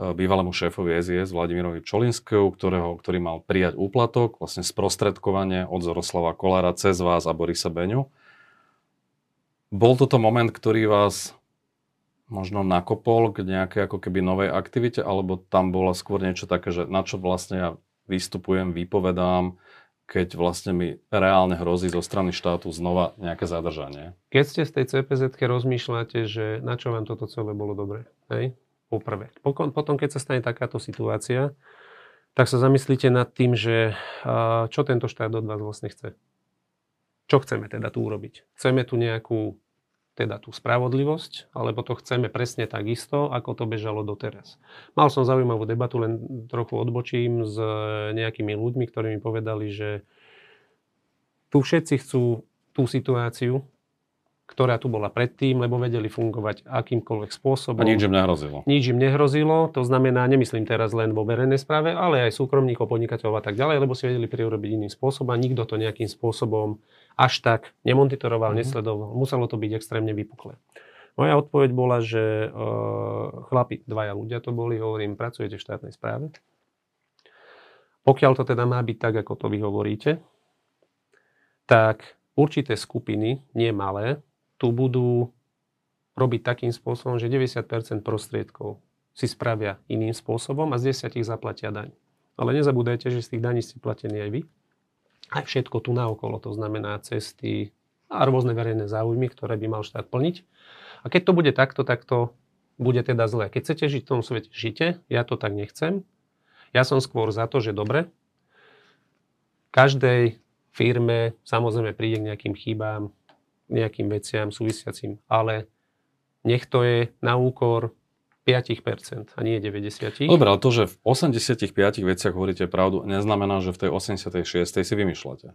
bývalému šéfovi SIS Vladimirovi Čolinskému, ktorého, ktorý mal prijať úplatok, vlastne sprostredkovanie od Zoroslava Kolára cez vás a Borisa Beňu. Bol toto moment, ktorý vás možno nakopol k nejakej ako keby novej aktivite, alebo tam bola skôr niečo také, že na čo vlastne ja vystupujem, vypovedám, keď vlastne mi reálne hrozí zo strany štátu znova nejaké zadržanie? Keď ste z tej cpz rozmýšľate, že na čo vám toto celé bolo dobre, hej? Poprvé. Potom, keď sa stane takáto situácia, tak sa zamyslíte nad tým, že čo tento štát od vás vlastne chce. Čo chceme teda tu urobiť? Chceme tu nejakú teda tú spravodlivosť, alebo to chceme presne takisto, ako to bežalo doteraz. Mal som zaujímavú debatu, len trochu odbočím s nejakými ľuďmi, ktorí mi povedali, že tu všetci chcú tú situáciu, ktorá tu bola predtým, lebo vedeli fungovať akýmkoľvek spôsobom. A nič im nehrozilo. Nič im nehrozilo, to znamená, nemyslím teraz len vo verejnej správe, ale aj súkromníkov, podnikateľov a tak ďalej, lebo si vedeli priurobiť iným spôsobom a nikto to nejakým spôsobom až tak nemonitoroval, mm-hmm. nesledoval. Muselo to byť extrémne vypuklé. Moja odpoveď bola, že uh, chlapi, dvaja ľudia to boli, hovorím, pracujete v štátnej správe. Pokiaľ to teda má byť tak, ako to vy hovoríte, tak určité skupiny, nie malé, tu budú robiť takým spôsobom, že 90% prostriedkov si spravia iným spôsobom a z 10 zaplatia daň. Ale nezabúdajte, že z tých daní ste platení aj vy. Aj všetko tu naokolo, to znamená cesty a rôzne verejné záujmy, ktoré by mal štát plniť. A keď to bude takto, tak to bude teda zlé. Keď chcete žiť v tom svete, žite. Ja to tak nechcem. Ja som skôr za to, že dobre. Každej firme samozrejme príde k nejakým chybám, nejakým veciam súvisiacim, ale nech to je na úkor 5% a nie 90%. Dobre, ale to, že v 85 veciach hovoríte pravdu, neznamená, že v tej 86 si vymýšľate.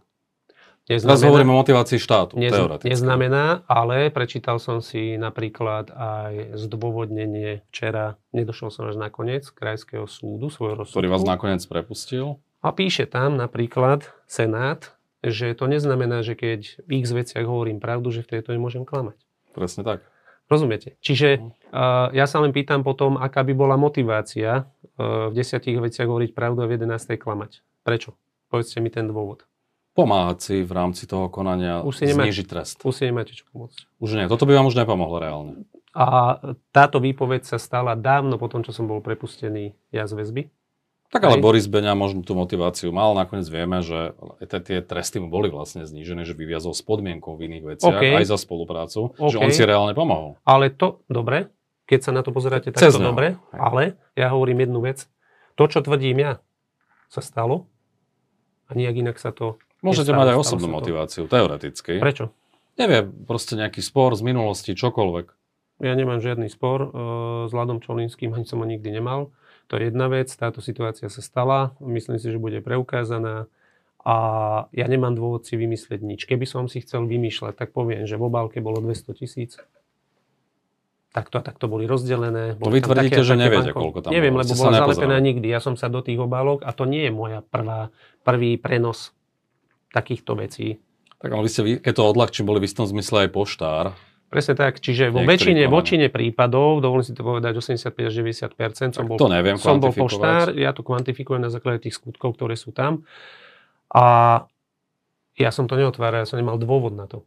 Neznamená, Teraz hovoríme o motivácii štátu, nez, Neznamená, ale prečítal som si napríklad aj zdôvodnenie včera, nedošol som až na koniec Krajského súdu svojho rozsudku. Ktorý vás nakoniec prepustil? A píše tam napríklad Senát, že to neznamená, že keď v x veciach hovorím pravdu, že v tejto nemôžem klamať. Presne tak. Rozumiete? Čiže uh, ja sa len pýtam potom, aká by bola motivácia uh, v desiatich veciach hovoriť pravdu a v jedenástej klamať. Prečo? Povedzte mi ten dôvod. Pomáhať si v rámci toho konania už si nemá, znižiť trest. Už si nemáte čo pomôcť. Už nie. Toto by vám už nepomohlo reálne. A táto výpoveď sa stala dávno po tom, čo som bol prepustený ja z väzby. Tak ale Hej. Boris Beňa možno tú motiváciu mal. Nakoniec vieme, že tie tresty mu boli vlastne znížené, že vyviazol s podmienkou v iných veciach, okay. aj za spoluprácu, okay. že on si reálne pomohol. Ale to, dobre, keď sa na to pozeráte takto dobre, ale ja hovorím jednu vec. To, čo tvrdím ja, sa stalo a nejak inak sa to Môžete nestalo, mať aj osobnú motiváciu, to. teoreticky. Prečo? Neviem, proste nejaký spor z minulosti, čokoľvek. Ja nemám žiadny spor uh, s Ladom Čolinským, ani som ho nikdy nemal. To je jedna vec, táto situácia sa stala, myslím si, že bude preukázaná a ja nemám dôvod si vymyslieť nič. Keby som si chcel vymýšľať, tak poviem, že v obálke bolo 200 tisíc, takto a takto boli rozdelené. To vy tvrdíte, také, že neviete, banko. koľko tam Neviem, bolo. lebo bola zalepená nikdy. Ja som sa do tých obálok a to nie je moja prvá, prvý prenos takýchto vecí. Tak ale vy ste, keď to odľahčím, boli v istom zmysle aj poštár. Presne tak, čiže vo väčšine, väčšine prípadov, dovolím si to povedať, 85 až 90 som bol, to neviem som bol poštár, ja to kvantifikujem na základe tých skutkov, ktoré sú tam. A ja som to neotváral, ja som nemal dôvod na to.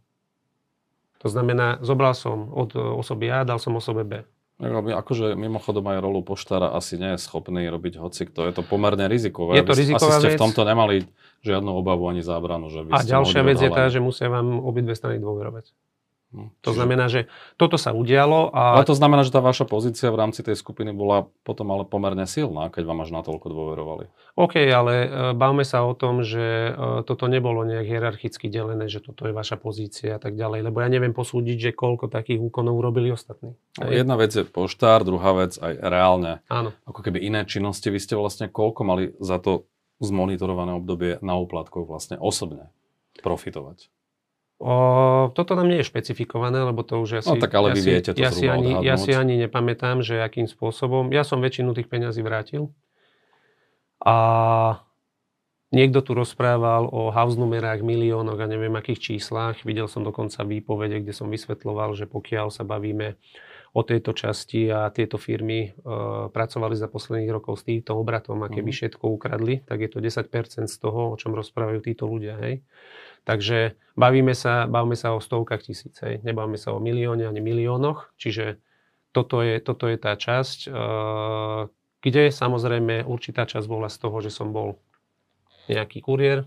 To znamená, zobral som od osoby A, dal som osobe B. Akože mimochodom aj rolu poštára asi nie je schopný robiť hoci kto. Je to pomerne rizikové. Je to riziková asi ste vec. v tomto nemali žiadnu obavu ani zábranu. Že by a ďalšia vec je tá, že musia vám obidve strany dôverovať. Hm. To znamená, že toto sa udialo. A... Ale to znamená, že tá vaša pozícia v rámci tej skupiny bola potom ale pomerne silná, keď vám až natoľko dôverovali. OK, ale e, bavme sa o tom, že e, toto nebolo nejak hierarchicky delené, že toto je vaša pozícia a tak ďalej, lebo ja neviem posúdiť, že koľko takých úkonov urobili ostatní. No, jedna vec je poštár, druhá vec aj reálne. Áno. Ako keby iné činnosti. Vy ste vlastne koľko mali za to zmonitorované obdobie na úplatkoch vlastne osobne profitovať? O, toto nám nie je špecifikované, lebo to už asi... No tak ale ja vy si, viete to ja si, ani, ja si ani nepamätám, že akým spôsobom. Ja som väčšinu tých peňazí vrátil. A niekto tu rozprával o house numerách, miliónoch a neviem akých číslach. Videl som dokonca výpovede, kde som vysvetloval, že pokiaľ sa bavíme o tejto časti a tieto firmy e, pracovali za posledných rokov s týmto obratom a keby mm. všetko ukradli, tak je to 10% z toho, o čom rozprávajú títo ľudia. Hej? Takže bavíme sa, bavíme sa o stovkách tisíc, hej. nebavíme sa o milióne ani miliónoch, čiže toto je, toto je tá časť, e, kde samozrejme určitá časť bola z toho, že som bol nejaký kuriér,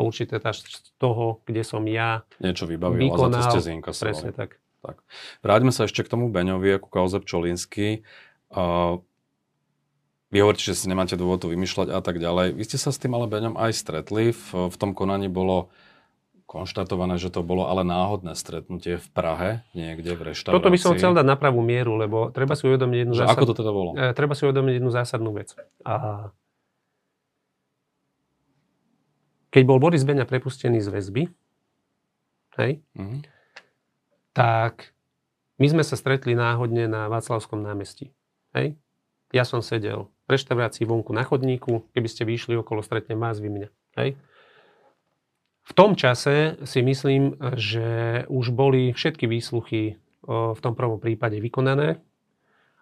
určitá časť z toho, kde som ja Niečo vybavil vykonal, a za to ste zinkasovali. Presne tak. tak. Vráťme sa ešte k tomu Beňovi, ako kauze Pčolinsky. Uh, vy hovoríte, že si nemáte dôvod to vymýšľať a tak ďalej. Vy ste sa s tým ale Beňom aj stretli. V, v tom konaní bolo konštatované, že to bolo ale náhodné stretnutie v Prahe, niekde v reštaurácii. Toto by som chcel dať na pravú mieru, lebo treba si uvedomiť jednu, zásad... Ako to teda bolo? E, treba si uvedomiť jednu zásadnú vec. A keď bol Boris Beňa prepustený z väzby, hej, mm-hmm. tak my sme sa stretli náhodne na Václavskom námestí. Hej? Ja som sedel reštaurácii vonku na chodníku, keby ste vyšli okolo, stretne vás, vy mňa. Hej? V tom čase si myslím, že už boli všetky výsluchy v tom prvom prípade vykonané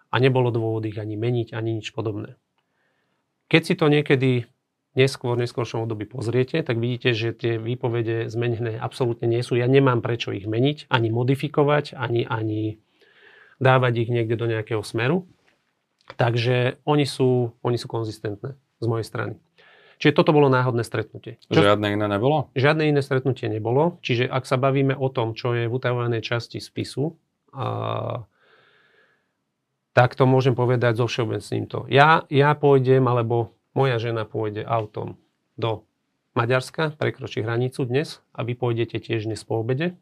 a nebolo dôvod ich ani meniť, ani nič podobné. Keď si to niekedy neskôr, neskôršom období pozriete, tak vidíte, že tie výpovede zmenené absolútne nie sú. Ja nemám prečo ich meniť, ani modifikovať, ani, ani dávať ich niekde do nejakého smeru. Takže oni sú, oni sú konzistentné z mojej strany. Čiže toto bolo náhodné stretnutie. Čo, žiadne iné nebolo? Žiadne iné stretnutie nebolo. Čiže ak sa bavíme o tom, čo je v utajovanej časti spisu, a, tak to môžem povedať so všeobecným to. Ja, ja pôjdem, alebo moja žena pôjde autom do Maďarska, prekročí hranicu dnes a vy pôjdete tiež dnes po obede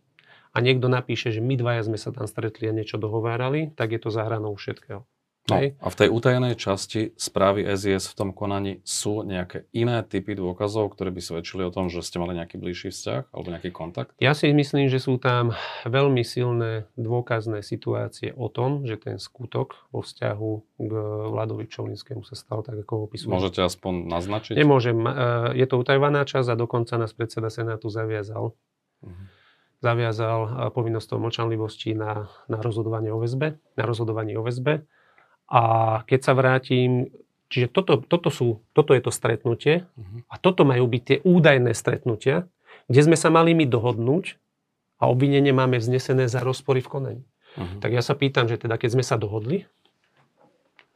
a niekto napíše, že my dvaja sme sa tam stretli a niečo dohovárali, tak je to za hranou všetkého. No, a v tej utajenej časti správy SIS v tom konaní sú nejaké iné typy dôkazov, ktoré by svedčili o tom, že ste mali nejaký bližší vzťah alebo nejaký kontakt? Ja si myslím, že sú tam veľmi silné dôkazné situácie o tom, že ten skutok vo vzťahu k Vladovi Čolinskému sa stal tak, ako ho opisuje. Môžete aspoň naznačiť? Nemôžem. E, je to utajovaná časť a dokonca nás predseda Senátu zaviazal. Uh-huh zaviazal e, povinnosťou mlčanlivosti na, na rozhodovanie o väzbe, na rozhodovanie o väzbe. A keď sa vrátim, čiže toto, toto, sú, toto je to stretnutie uh-huh. a toto majú byť tie údajné stretnutia, kde sme sa mali my dohodnúť a obvinenie máme vznesené za rozpory v konaní. Uh-huh. Tak ja sa pýtam, že teda keď sme sa dohodli,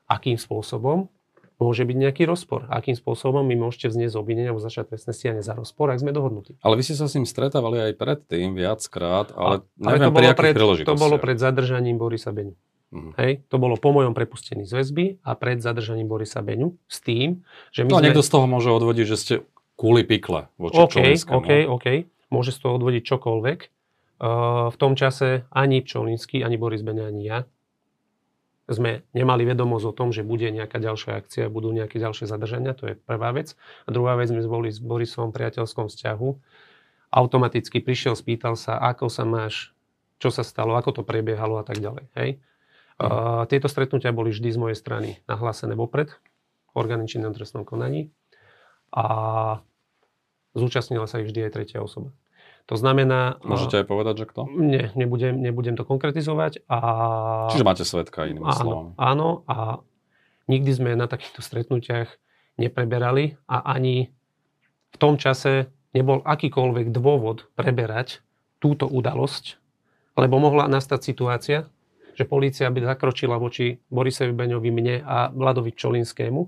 akým spôsobom môže byť nejaký rozpor. Akým spôsobom my môžete vzniesť obvinenia alebo začať trestné stíhanie za rozpor, ak sme dohodnutí. Ale vy ste sa s ním stretávali aj predtým viackrát, ale, a, neviem, ale to bolo pred, To bolo pred zadržaním Borisa Beňu. Mm. Hej, to bolo po mojom prepustení z väzby a pred zadržaním Borisa Beňu s tým, že my no, sme... niekto z toho môže odvodiť, že ste kuli pikle voči OK, OK, OK. Môže z toho odvodiť čokoľvek. Uh, v tom čase ani Pčolinský, ani Boris Beňa, ani ja sme nemali vedomosť o tom, že bude nejaká ďalšia akcia, budú nejaké ďalšie zadržania, to je prvá vec. A druhá vec, my sme boli s Borisom v priateľskom vzťahu. Automaticky prišiel, spýtal sa, ako sa máš, čo sa stalo, ako to prebiehalo a tak ďalej. Hej? Uh, tieto stretnutia boli vždy z mojej strany nahlásené vopred, orgány činnom trestnom konaní a zúčastnila sa ich vždy aj tretia osoba. To znamená... Môžete aj povedať, že kto? Nie, nebudem, nebudem to konkretizovať. A... Čiže máte svetka inými áno, slovami. Áno, a nikdy sme na takýchto stretnutiach nepreberali a ani v tom čase nebol akýkoľvek dôvod preberať túto udalosť, lebo mohla nastať situácia, že polícia by zakročila voči Borisovi Beňovi, mne a Vladovi Čolinskému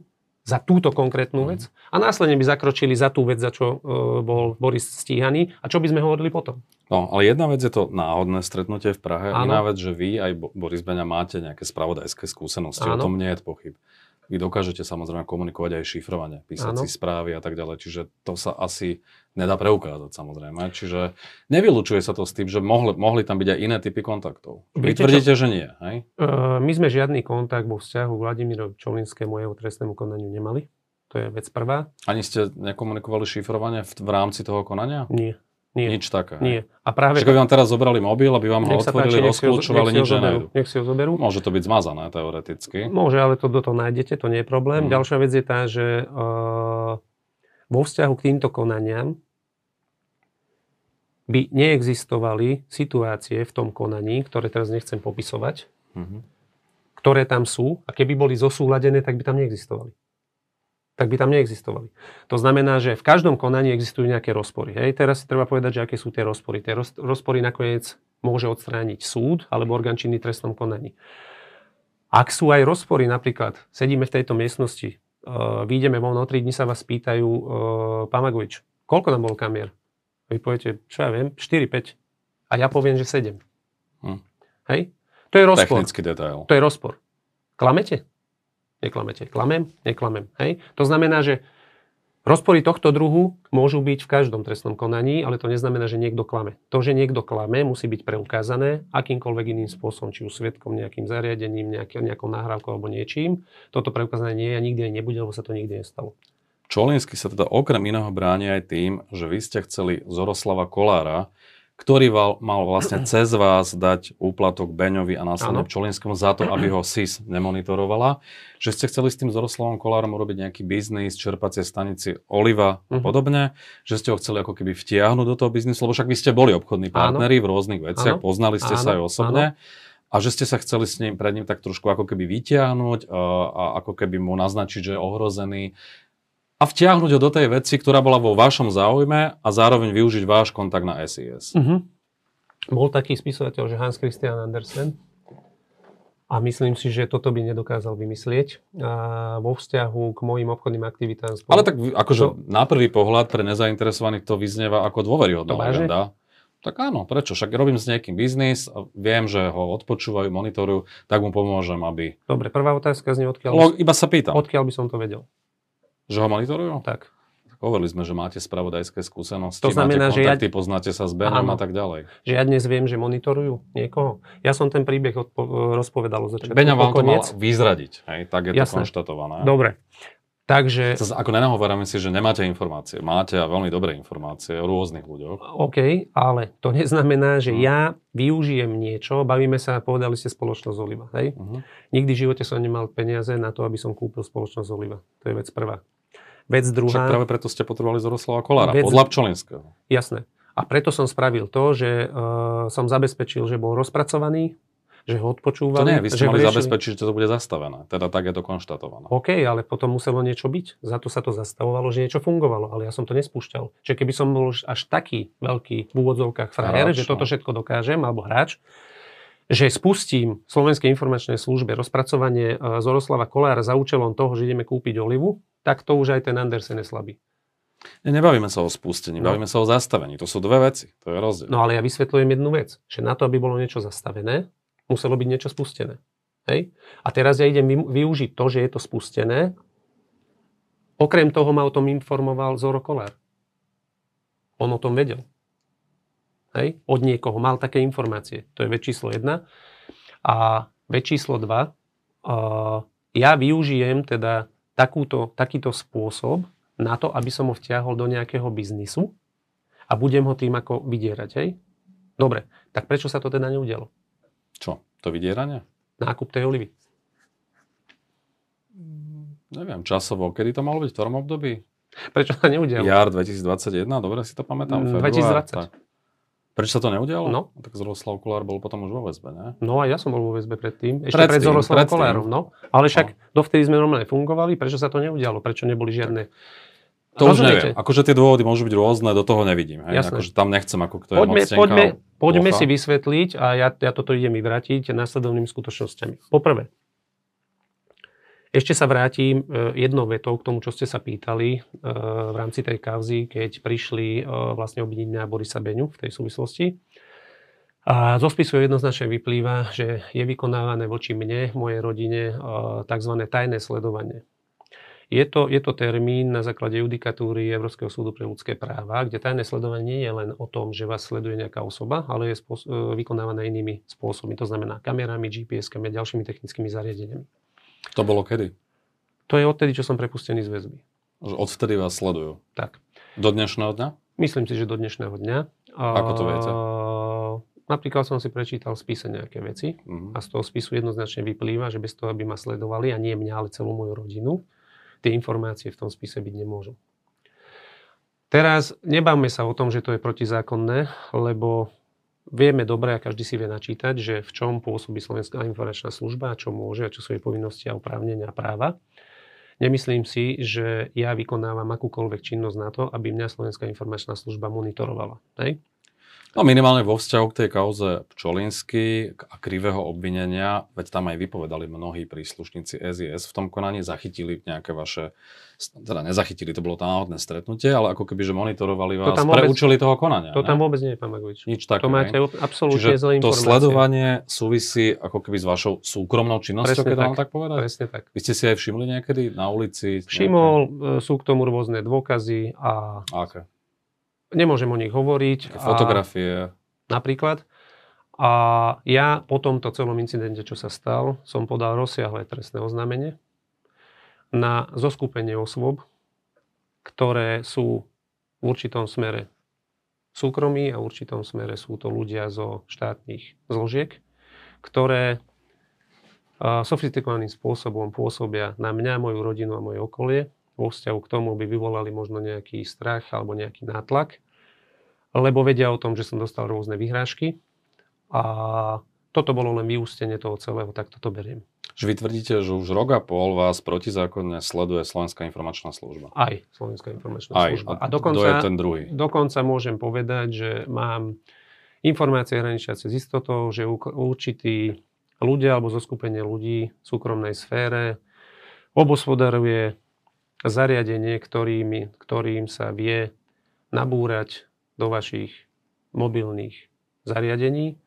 za túto konkrétnu vec a následne by zakročili za tú vec, za čo e, bol Boris stíhaný a čo by sme hovorili potom. No, ale jedna vec je to náhodné stretnutie v Prahe, Áno. iná vec, že vy aj Boris Beňa máte nejaké spravodajské skúsenosti, Áno. o tom nie je pochyb vy dokážete samozrejme komunikovať aj šifrovanie, písať ano. si správy a tak ďalej, čiže to sa asi nedá preukázať samozrejme. Čiže nevylučuje sa to s tým, že mohli, mohli tam byť aj iné typy kontaktov. Vy tvrdíte, čo? že nie, hej? Uh, my sme žiadny kontakt vo vzťahu Vladimíra Čolinskému jeho trestnému konaniu nemali. To je vec prvá. Ani ste nekomunikovali šifrovanie v, v rámci toho konania? Nie. Nie. Nič také. Nie. A práve... Však vám teraz zobrali mobil, aby vám ho otvorili, rozkľúčovali, nič nenájdu. Nech si ho zoberú. Môže to byť zmazané teoreticky. Môže, ale to do toho nájdete, to nie je problém. Hmm. Ďalšia vec je tá, že uh, vo vzťahu k týmto konaniam by neexistovali situácie v tom konaní, ktoré teraz nechcem popisovať, hmm. ktoré tam sú a keby boli zosúladené, tak by tam neexistovali tak by tam neexistovali. To znamená, že v každom konaní existujú nejaké rozpory. Hej. Teraz si treba povedať, že aké sú tie rozpory. Tie rozpory nakoniec môže odstrániť súd alebo orgán činný trestnom konaní. Ak sú aj rozpory, napríklad sedíme v tejto miestnosti, uh, vyjdeme von, o 3 dní sa vás pýtajú, uh, pán Magovič, koľko nám bol kamier? Vy poviete, čo ja viem, 4-5. A ja poviem, že 7. Hm. Hej? To je rozpor. Technický detail. To je rozpor. Klamete? Neklamete. Klamem? Neklamem. Hej? To znamená, že Rozpory tohto druhu môžu byť v každom trestnom konaní, ale to neznamená, že niekto klame. To, že niekto klame, musí byť preukázané akýmkoľvek iným spôsobom, či už svetkom, nejakým zariadením, nejaký, nejakou nahrávkou alebo niečím. Toto preukázané nie je a nikdy aj nebude, lebo sa to nikdy nestalo. Čolinsky sa teda okrem iného bráni aj tým, že vy ste chceli Zoroslava Kolára, ktorý mal, mal vlastne cez vás dať úplatok Beňovi a následne Čolinskému za to, aby ho SIS nemonitorovala, že ste chceli s tým Zoroslavom Kolárom urobiť nejaký biznis, čerpacie stanici Oliva a mhm. podobne, že ste ho chceli ako keby vtiahnuť do toho biznisu, lebo však vy ste boli obchodní partneri v rôznych veciach, Áno. poznali ste Áno. sa aj osobne. Áno a že ste sa chceli s ním, pred ním tak trošku ako keby vytiahnuť a, a ako keby mu naznačiť, že je ohrozený a vtiahnuť ho do tej veci, ktorá bola vo vašom záujme a zároveň využiť váš kontakt na SIS. Uh-huh. Mhm. Bol taký spisovateľ, že Hans Christian Andersen a myslím si, že toto by nedokázal vymyslieť a vo vzťahu k mojim obchodným aktivitám. Spolu... Ale tak akože to... na prvý pohľad pre nezainteresovaných to vyznieva ako dôveryhodná legenda. Tak áno, prečo? Však robím s nejakým biznis, a viem, že ho odpočúvajú, monitorujú, tak mu pomôžem, aby... Dobre, prvá otázka znie, odkiaľ... Lo, iba sa pýtam. Odkiaľ by som to vedel? Že ho monitorujú? Tak. Hovorili sme, že máte spravodajské skúsenosti, to znamená, máte kontakty, že ja... poznáte sa s Benom a tak ďalej. Že ja dnes viem, že monitorujú niekoho. Ja som ten príbeh odpo- rozpovedal od začiatku. Beňa vám to mal vyzradiť, hej? tak je Jasné. to konštatované. Dobre. Takže... Ako nenahovárame si, že nemáte informácie. Máte a veľmi dobré informácie o rôznych ľuďoch. OK, ale to neznamená, že uh-huh. ja využijem niečo, bavíme sa, povedali ste spoločnosť Oliva. Hej? Uh-huh. Nikdy v živote som nemal peniaze na to, aby som kúpil spoločnosť Oliva. To je vec prvá. Vec druhá... Však práve preto ste potrebovali Zoroslava Kolára, vec... podľa Pčolinského. Jasné. A preto som spravil to, že uh, som zabezpečil, že bol rozpracovaný, že ho odpočúvali. To nie, vy ste mali riešili... zabezpečiť, že to bude zastavené. Teda tak je to konštatované. OK, ale potom muselo niečo byť. Za to sa to zastavovalo, že niečo fungovalo, ale ja som to nespúšťal. Čiže keby som bol až taký veľký v úvodzovkách frajer, že toto no. všetko dokážem, alebo hráč, že spustím Slovenskej informačnej službe rozpracovanie e, Zoroslava Kolára za účelom toho, že ideme kúpiť olivu, tak to už aj ten Andersen je slabý. Nebavíme sa o spustení, no. bavíme sa o zastavení. To sú dve veci, to je rozdiel. No ale ja vysvetľujem jednu vec, že na to, aby bolo niečo zastavené, muselo byť niečo spustené. Hej? A teraz ja idem využiť to, že je to spustené. Okrem toho ma o tom informoval Zoro Kolár. On o tom vedel. Hej? Od niekoho mal také informácie. To je vec číslo 1. A vec číslo 2. Uh, ja využijem teda takúto, takýto spôsob na to, aby som ho vtiahol do nejakého biznisu a budem ho tým ako vydierať. Hej? Dobre, tak prečo sa to teda neudialo? Čo? To vydieranie? Nákup tej olivy. Neviem, časovo. Kedy to malo byť? V ktorom období? Prečo sa neudialo? Jar 2021, dobre si to pamätám. 2020. Február, tak. Prečo sa to neudialo? No. Tak Zoroslav Kolár bol potom už vo väzbe, ne? No a ja som bol vo väzbe predtým. Ešte pred, pred Zoroslavom Kolárom, no. Ale však no. dovtedy sme normálne fungovali, prečo sa to neudialo? Prečo neboli žiadne... To už neviem. Akože tie dôvody môžu byť rôzne, do toho nevidím. Hej? Akože tam nechcem, ako kto je poďme, moc poďme, poďme si vysvetliť a ja, ja toto idem vyvrátiť následovnými skutočnosťami. Poprvé, ešte sa vrátim e, jednou vetou k tomu, čo ste sa pýtali e, v rámci tej kauzy, keď prišli e, vlastne obviniť na Borisa Beňu v tej súvislosti. A zo spisu jednoznačne vyplýva, že je vykonávané voči mne, mojej rodine, tzv. tajné sledovanie. Je to, je to termín na základe judikatúry Európskeho súdu pre ľudské práva, kde tajné sledovanie nie je len o tom, že vás sleduje nejaká osoba, ale je spôsob, vykonávané inými spôsobmi. To znamená kamerami, GPS-kami a ďalšími technickými zariadeniami. To bolo kedy? To je odtedy, čo som prepustený z väzby. Odvtedy vás sledujú? Tak. Do dnešného dňa? Myslím si, že do dnešného dňa. Ako to viete? Napríklad som si prečítal v spise nejaké veci uh-huh. a z toho spisu jednoznačne vyplýva, že bez toho, aby ma sledovali, a nie mňa, ale celú moju rodinu, tie informácie v tom spise byť nemôžu. Teraz nebavme sa o tom, že to je protizákonné, lebo Vieme dobre a každý si vie načítať, že v čom pôsobí Slovenská informačná služba, čo môže a čo sú jej povinnosti a oprávnenia a práva. Nemyslím si, že ja vykonávam akúkoľvek činnosť na to, aby mňa Slovenská informačná služba monitorovala. Hej? No minimálne vo vzťahu k tej kauze Pčolinsky a krivého obvinenia, veď tam aj vypovedali mnohí príslušníci SIS, v tom konaní zachytili nejaké vaše, teda nezachytili, to bolo tam náhodné stretnutie, ale ako keby, že monitorovali vás to pre účely toho konania. To ne? tam vôbec nie je, pán Magovič. Nič také. To máte absolútne Čiže zlé to sledovanie súvisí ako keby s vašou súkromnou činnosťou, keď tak. mám tak povedať? Presne tak. Vy ste si aj všimli niekedy na ulici? Všimol, e, sú k tomu rôzne dôkazy a Aké? Nemôžem o nich hovoriť. Také a- fotografie? napríklad. A ja po tomto celom incidente, čo sa stal, som podal rozsiahle trestné oznámenie na zoskupenie osôb, ktoré sú v určitom smere súkromí a v určitom smere sú to ľudia zo štátnych zložiek, ktoré a, sofistikovaným spôsobom pôsobia na mňa, moju rodinu a moje okolie. Vo vzťahu k tomu by vyvolali možno nejaký strach alebo nejaký nátlak lebo vedia o tom, že som dostal rôzne vyhrážky a toto bolo len vyústenie toho celého, tak toto beriem. Že vy tvrdíte, že už rok a pol vás protizákonne sleduje Slovenská informačná služba. Aj Slovenská informačná Aj. služba. A, A dokonca, kto je ten druhý? dokonca môžem povedať, že mám informácie hraničiace s istotou, že určití ľudia alebo zoskupenie ľudí v súkromnej sfére obospodaruje zariadenie, ktorými, ktorým sa vie nabúrať do vašich mobilných zariadení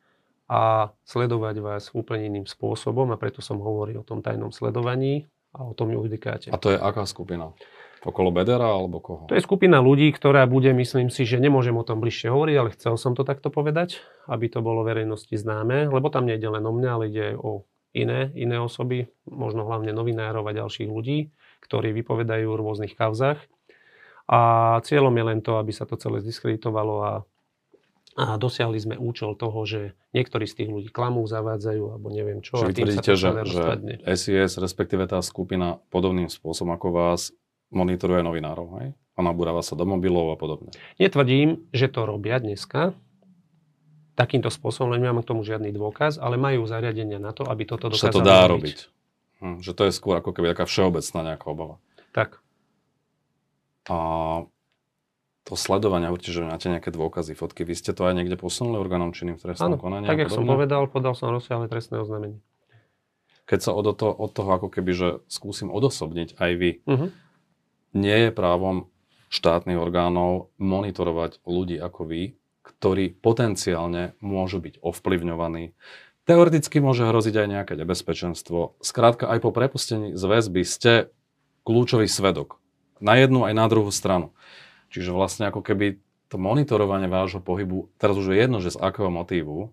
a sledovať vás úplne iným spôsobom a preto som hovoril o tom tajnom sledovaní a o tom judikáte. A to je aká skupina? Okolo Bedera alebo koho? To je skupina ľudí, ktorá bude, myslím si, že nemôžem o tom bližšie hovoriť, ale chcel som to takto povedať, aby to bolo verejnosti známe, lebo tam nejde len o mňa, ale ide o iné, iné osoby, možno hlavne novinárov a ďalších ľudí, ktorí vypovedajú v rôznych kauzách. A cieľom je len to, aby sa to celé zdiskreditovalo a, a dosiahli sme účel toho, že niektorí z tých ľudí klamú, zavádzajú alebo neviem čo. Čiže vy tvrdíte, že, že. SIS, respektíve tá skupina podobným spôsobom ako vás, monitoruje novinárov, hej? A nabúrava sa do mobilov a podobne. Netvrdím, že to robia dneska takýmto spôsobom, len nemám k tomu žiadny dôkaz, ale majú zariadenia na to, aby toto Že sa dokázali to dá robiť. Hm, že to je skôr ako keby taká všeobecná nejaká obava. Tak. A to sledovanie, hovoríte, že máte nejaké dôkazy, fotky. Vy ste to aj niekde posunuli orgánom činným v trestnom Áno, konaní? tak, jak som povedal, podal som rozsiahle trestné oznámenie. Keď sa od, to, od toho ako keby, že skúsim odosobniť aj vy, Uh-huh. nie je právom štátnych orgánov monitorovať ľudí ako vy, ktorí potenciálne môžu byť ovplyvňovaní. Teoreticky môže hroziť aj nejaké nebezpečenstvo. Skrátka, aj po prepustení z väzby ste kľúčový svedok. Na jednu aj na druhú stranu. Čiže vlastne ako keby to monitorovanie vášho pohybu, teraz už je jedno, že z akého motívu,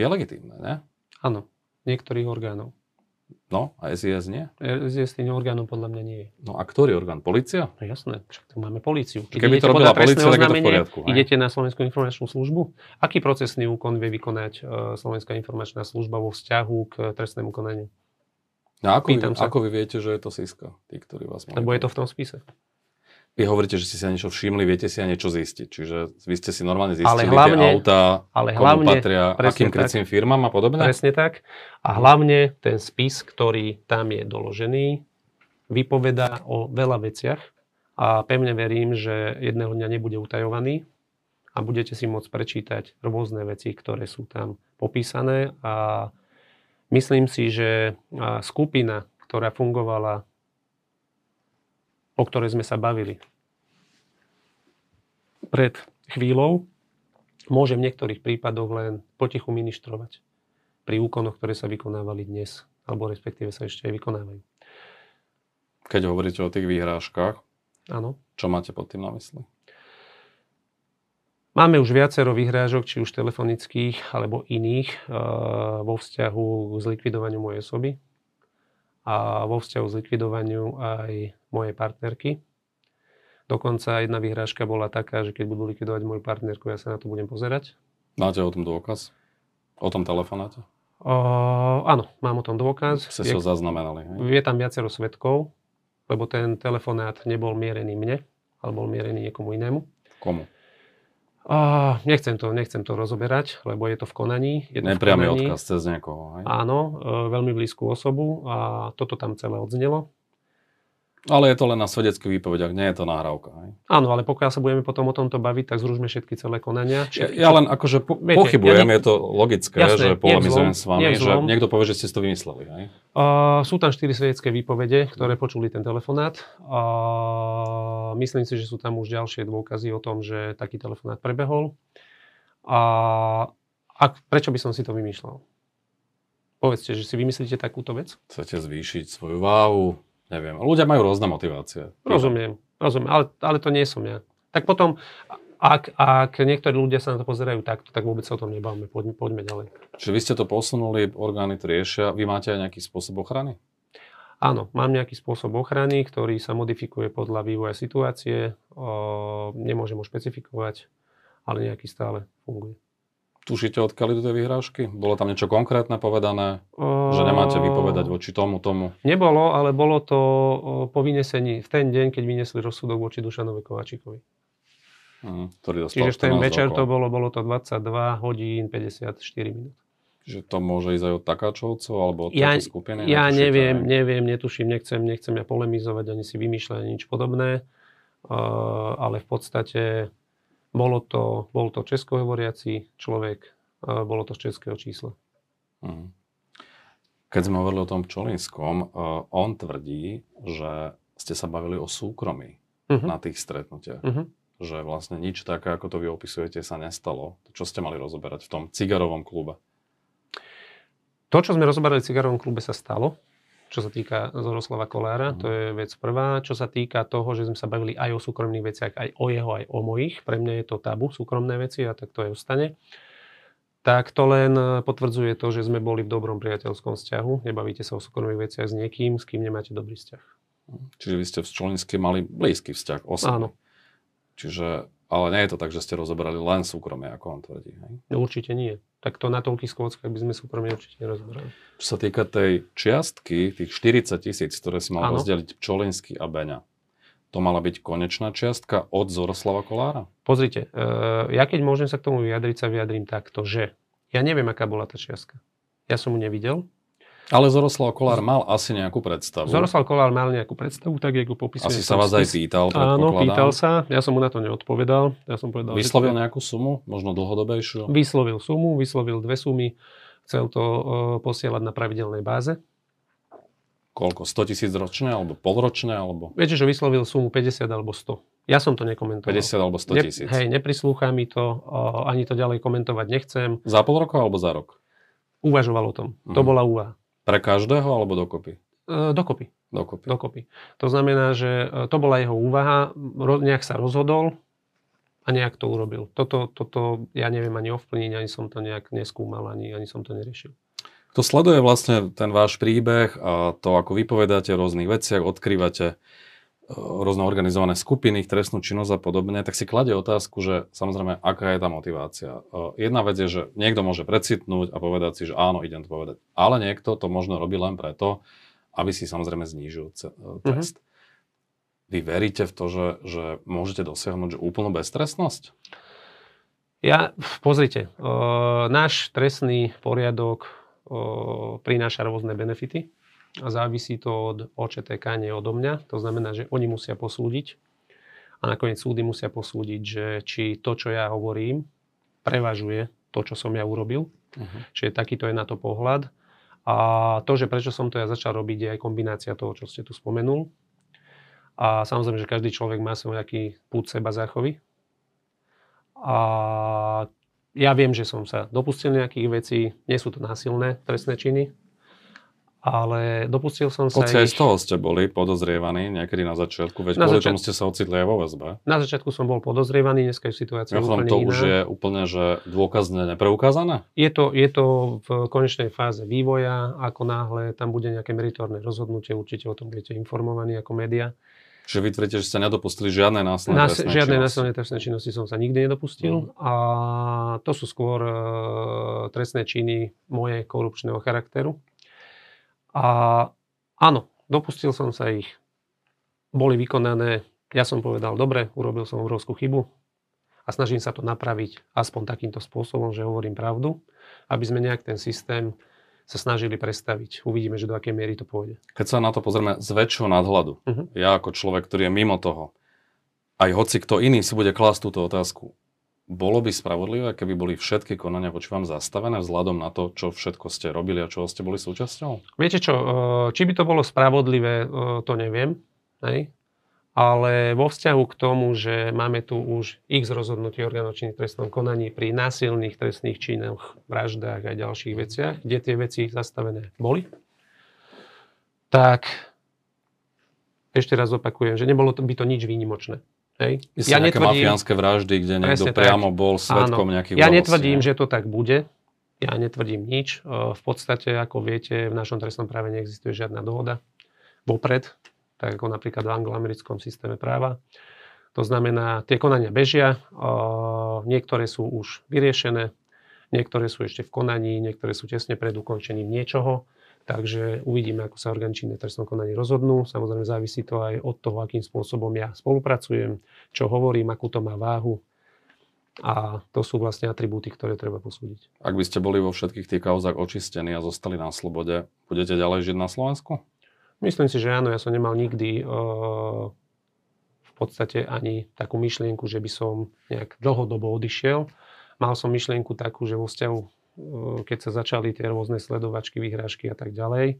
je legitímne, ne? Áno, niektorých orgánov. No, a SIS nie? S tým orgánom podľa mňa nie je. No a ktorý orgán? Polícia? No jasné, však tu máme políciu. Keď Keby to robila polícia, tak je to v poriadku, hej? Idete na Slovenskú informačnú službu? Aký procesný úkon vie vykonať uh, Slovenská informačná služba vo vzťahu k trestnému konaniu? No ako, vy, sa. ako vy viete, že je to Siska, tí, ktorí vás Lebo je to v tom spise. Vy hovoríte, že ste si niečo všimli, viete si aj niečo zistiť. Čiže vy ste si normálne zistili Ale hlavne- tie autá, ale komu hlavne- patria, presne akým krycím firmám a podobne? Presne tak. A hlavne ten spis, ktorý tam je doložený, vypovedá o veľa veciach a pevne verím, že jedného dňa nebude utajovaný a budete si môcť prečítať rôzne veci, ktoré sú tam popísané a myslím si, že skupina, ktorá fungovala, o ktorej sme sa bavili pred chvíľou, môže v niektorých prípadoch len potichu ministrovať pri úkonoch, ktoré sa vykonávali dnes, alebo respektíve sa ešte aj vykonávajú. Keď hovoríte o tých výhrážkach, Áno. čo máte pod tým na mysli? Máme už viacero vyhrážok, či už telefonických alebo iných, e, vo vzťahu k zlikvidovaniu mojej osoby a vo vzťahu zlikvidovaniu aj mojej partnerky. Dokonca jedna vyhrážka bola taká, že keď budú likvidovať moju partnerku, ja sa na to budem pozerať. Máte o tom dôkaz? O tom telefonáte? O, áno, mám o tom dôkaz. Ste ho zaznamenali, hej? je tam viacero svetkov, lebo ten telefonát nebol mierený mne, ale bol mierený niekomu inému. Komu? A nechcem, to, nechcem to rozoberať, lebo je to v konaní. Je to v Nepriamy konaní. odkaz cez niekoho, hej? Áno, e, veľmi blízku osobu a toto tam celé odznelo. Ale je to len na svedeckých výpovediach, nie je to nahrávka. Hej? Áno, ale pokiaľ sa budeme potom o tomto baviť, tak zružme všetky celé konania. Všetky, ja, ja len akože po, Viete, pochybujem, ja ne... je to logické, jasné, že polemizujem s vami, že niekto povie, že ste si to vymysleli. Hej? Uh, sú tam štyri svedecké výpovede, ktoré počuli ten telefonát. Uh, myslím si, že sú tam už ďalšie dôkazy o tom, že taký telefonát prebehol. A, a prečo by som si to vymýšľal? Povedzte, že si vymyslíte takúto vec? Chcete zvýšiť svoju váhu, Neviem. Ľudia majú rôzne motivácie. Rozumiem, rozumiem, ale, ale to nie som ja. Tak potom, ak, ak niektorí ľudia sa na to pozerajú takto, tak vôbec sa o tom nebavme. Poďme, poďme ďalej. Čiže vy ste to posunuli, orgány to riešia. Vy máte aj nejaký spôsob ochrany? Áno, mám nejaký spôsob ochrany, ktorý sa modifikuje podľa vývoja situácie. O, nemôžem ho špecifikovať, ale nejaký stále funguje. Tušíte, odkiaľ idú tie vyhrážky? Bolo tam niečo konkrétne povedané? Uh, že nemáte vypovedať voči tomu, tomu? Nebolo, ale bolo to po vynesení v ten deň, keď vyniesli rozsudok voči Dušanovi Kovačíkovi. Uh, ktorý Čiže v ten večer rokov. to bolo, bolo to 22 hodín 54 minút. Že to môže ísť aj od Takáčovcov alebo od ja, skupiny? Ja neviem, neviem, netuším, nechcem, nechcem ja polemizovať, ani si vymýšľať nič podobné. Uh, ale v podstate bolo to, bol to českohovoriaci človek, bolo to z českého čísla. Mhm. Keď sme hovorili o tom Čolinskom, e, on tvrdí, že ste sa bavili o súkromí uh-huh. na tých stretnutiach. Uh-huh. Že vlastne nič také, ako to vy opisujete, sa nestalo. Čo ste mali rozoberať v tom cigarovom klube? To, čo sme rozoberali v cigarovom klube, sa stalo čo sa týka Zoroslava Kolára, mm. to je vec prvá. Čo sa týka toho, že sme sa bavili aj o súkromných veciach, aj o jeho, aj o mojich, pre mňa je to tabu, súkromné veci a tak to aj ostane. Tak to len potvrdzuje to, že sme boli v dobrom priateľskom vzťahu. Nebavíte sa o súkromných veciach s niekým, s kým nemáte dobrý vzťah. Čiže vy ste v Čolinskej mali blízky vzťah osobný. Áno. Čiže ale nie je to tak, že ste rozoberali len súkromie, ako on tvrdí. Hej? No, určite nie. Tak to na toľkých skôckach by sme súkromie určite nerozoberali. Čo sa týka tej čiastky, tých 40 tisíc, ktoré si mal ano. rozdeliť Pčolinsky a Beňa, to mala byť konečná čiastka od Zoroslava Kolára? Pozrite, uh, ja keď môžem sa k tomu vyjadriť, sa vyjadrím takto, že ja neviem, aká bola tá čiastka. Ja som mu nevidel, ale Zoroslav Kolár mal asi nejakú predstavu. Zoroslav Kolár mal nejakú predstavu, tak ako popisuje. Asi sa vás aj pýtal, Áno, pýtal sa. Ja som mu na to neodpovedal. Ja som povedal, vyslovil že... nejakú sumu? Možno dlhodobejšiu? Vyslovil sumu, vyslovil dve sumy. Chcel to uh, posielať na pravidelnej báze. Koľko? 100 tisíc ročne? Alebo polročne? Alebo... Viete, že vyslovil sumu 50 alebo 100. Ja som to nekomentoval. 50 alebo 100 tisíc. Ne, hej, neprislúcha mi to, uh, ani to ďalej komentovať nechcem. Za pol roka alebo za rok? Uvažoval o tom. Mm. To mhm. bola úvaha. Pre každého alebo dokopy? E, dokopy. Dokopy. Dokopy. To znamená, že e, to bola jeho úvaha, nejak sa rozhodol a nejak to urobil. Toto, toto ja neviem ani ovplyvniť, ani som to nejak neskúmal, ani, ani som to neriešil. Kto sleduje vlastne ten váš príbeh a to, ako vypovedáte o rôznych veciach, odkrývate rôzne organizované skupiny, trestnú činnosť a podobne, tak si kladie otázku, že samozrejme, aká je tá motivácia. Jedna vec je, že niekto môže precitnúť a povedať si, že áno, idem to povedať. Ale niekto to možno robí len preto, aby si samozrejme znížil e, mhm. trest. Mm-hmm. Vy veríte v to, že, že môžete dosiahnuť že úplnú beztrestnosť? Ja, pozrite, e, náš trestný poriadok e, prináša rôzne benefity a závisí to od OČTK, nie odo mňa. To znamená, že oni musia posúdiť a nakoniec súdy musia posúdiť, že či to, čo ja hovorím, prevažuje to, čo som ja urobil. Uh-huh. Čiže takýto je na to pohľad. A to, že prečo som to ja začal robiť, je aj kombinácia toho, čo ste tu spomenul. A samozrejme, že každý človek má svoj nejaký pút seba záchovy. A ja viem, že som sa dopustil nejakých vecí, nie sú to násilné trestné činy, ale dopustil som sa Hoci aj z toho ste boli podozrievaní niekedy na začiatku, veď na kvôli začiat... tomu ste sa ocitli aj vo väzbe. Na začiatku som bol podozrievaný, dneska je situácia úplne to iná. už je úplne, že dôkazne nepreukázané? Je to, je to v konečnej fáze vývoja, ako náhle tam bude nejaké meritórne rozhodnutie, určite o tom budete informovaní ako média. Čiže vy tvrdíte, že ste nedopustili žiadne násilné Nás, trestné Žiadne násilné trestné činnosti som sa nikdy nedopustil. Mm. A to sú skôr uh, trestné činy moje korupčného charakteru. A áno, dopustil som sa ich. Boli vykonané, ja som povedal, dobre, urobil som obrovskú chybu a snažím sa to napraviť aspoň takýmto spôsobom, že hovorím pravdu, aby sme nejak ten systém sa snažili predstaviť. Uvidíme, že do akej miery to pôjde. Keď sa na to pozrieme z väčšieho nadhľadu, uh-huh. ja ako človek, ktorý je mimo toho, aj hoci kto iný si bude klásť túto otázku, bolo by spravodlivé, keby boli všetky konania voči vám zastavené vzhľadom na to, čo všetko ste robili a čo ste boli súčasťou? Viete čo, e, či by to bolo spravodlivé, e, to neviem. Hej? Ale vo vzťahu k tomu, že máme tu už x rozhodnutí orgánov činných trestnom konaní pri násilných trestných činoch, vraždách a ďalších veciach, kde tie veci zastavené boli, tak ešte raz opakujem, že nebolo by to nič výnimočné. Hej. ja netvrdím, mafiánske vraždy, kde niekto priamo tak. bol svetkom áno. nejakých Ja netvrdim, že to tak bude. Ja netvrdím nič. V podstate, ako viete, v našom trestnom práve neexistuje žiadna dohoda vopred, tak ako napríklad v anglo-americkom systéme práva. To znamená, tie konania bežia, niektoré sú už vyriešené, niektoré sú ešte v konaní, niektoré sú tesne pred ukončením niečoho. Takže uvidíme, ako sa orgány činné trestnom konaní rozhodnú. Samozrejme závisí to aj od toho, akým spôsobom ja spolupracujem, čo hovorím, akú to má váhu. A to sú vlastne atribúty, ktoré treba posúdiť. Ak by ste boli vo všetkých tých kauzách očistení a zostali na slobode, budete ďalej žiť na Slovensku? Myslím si, že áno. Ja som nemal nikdy uh, v podstate ani takú myšlienku, že by som nejak dlhodobo odišiel. Mal som myšlienku takú, že vo vzťahu keď sa začali tie rôzne sledovačky, vyhrážky a tak ďalej,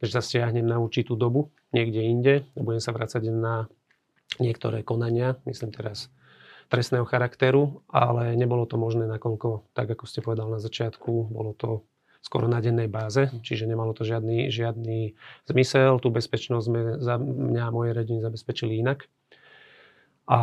že sa stiahnem na určitú dobu niekde inde a budem sa vrácať na niektoré konania, myslím teraz trestného charakteru, ale nebolo to možné, nakoľko, tak ako ste povedal na začiatku, bolo to skoro na dennej báze, čiže nemalo to žiadny, žiadny zmysel. Tú bezpečnosť sme za mňa a moje rodiny zabezpečili inak. A,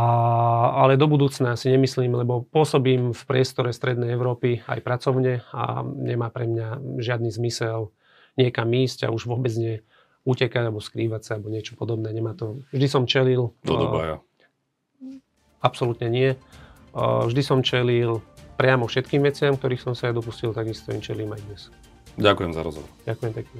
ale do budúcna si nemyslím, lebo pôsobím v priestore Strednej Európy aj pracovne a nemá pre mňa žiadny zmysel niekam ísť a už vôbec nie utekať alebo skrývať sa alebo niečo podobné. Nemá to. Vždy som čelil. Do dobaja. Absolútne nie. Vždy som čelil priamo všetkým veciam, ktorých som sa aj dopustil, takisto im čelím aj dnes. Ďakujem za rozhovor. Ďakujem pekne.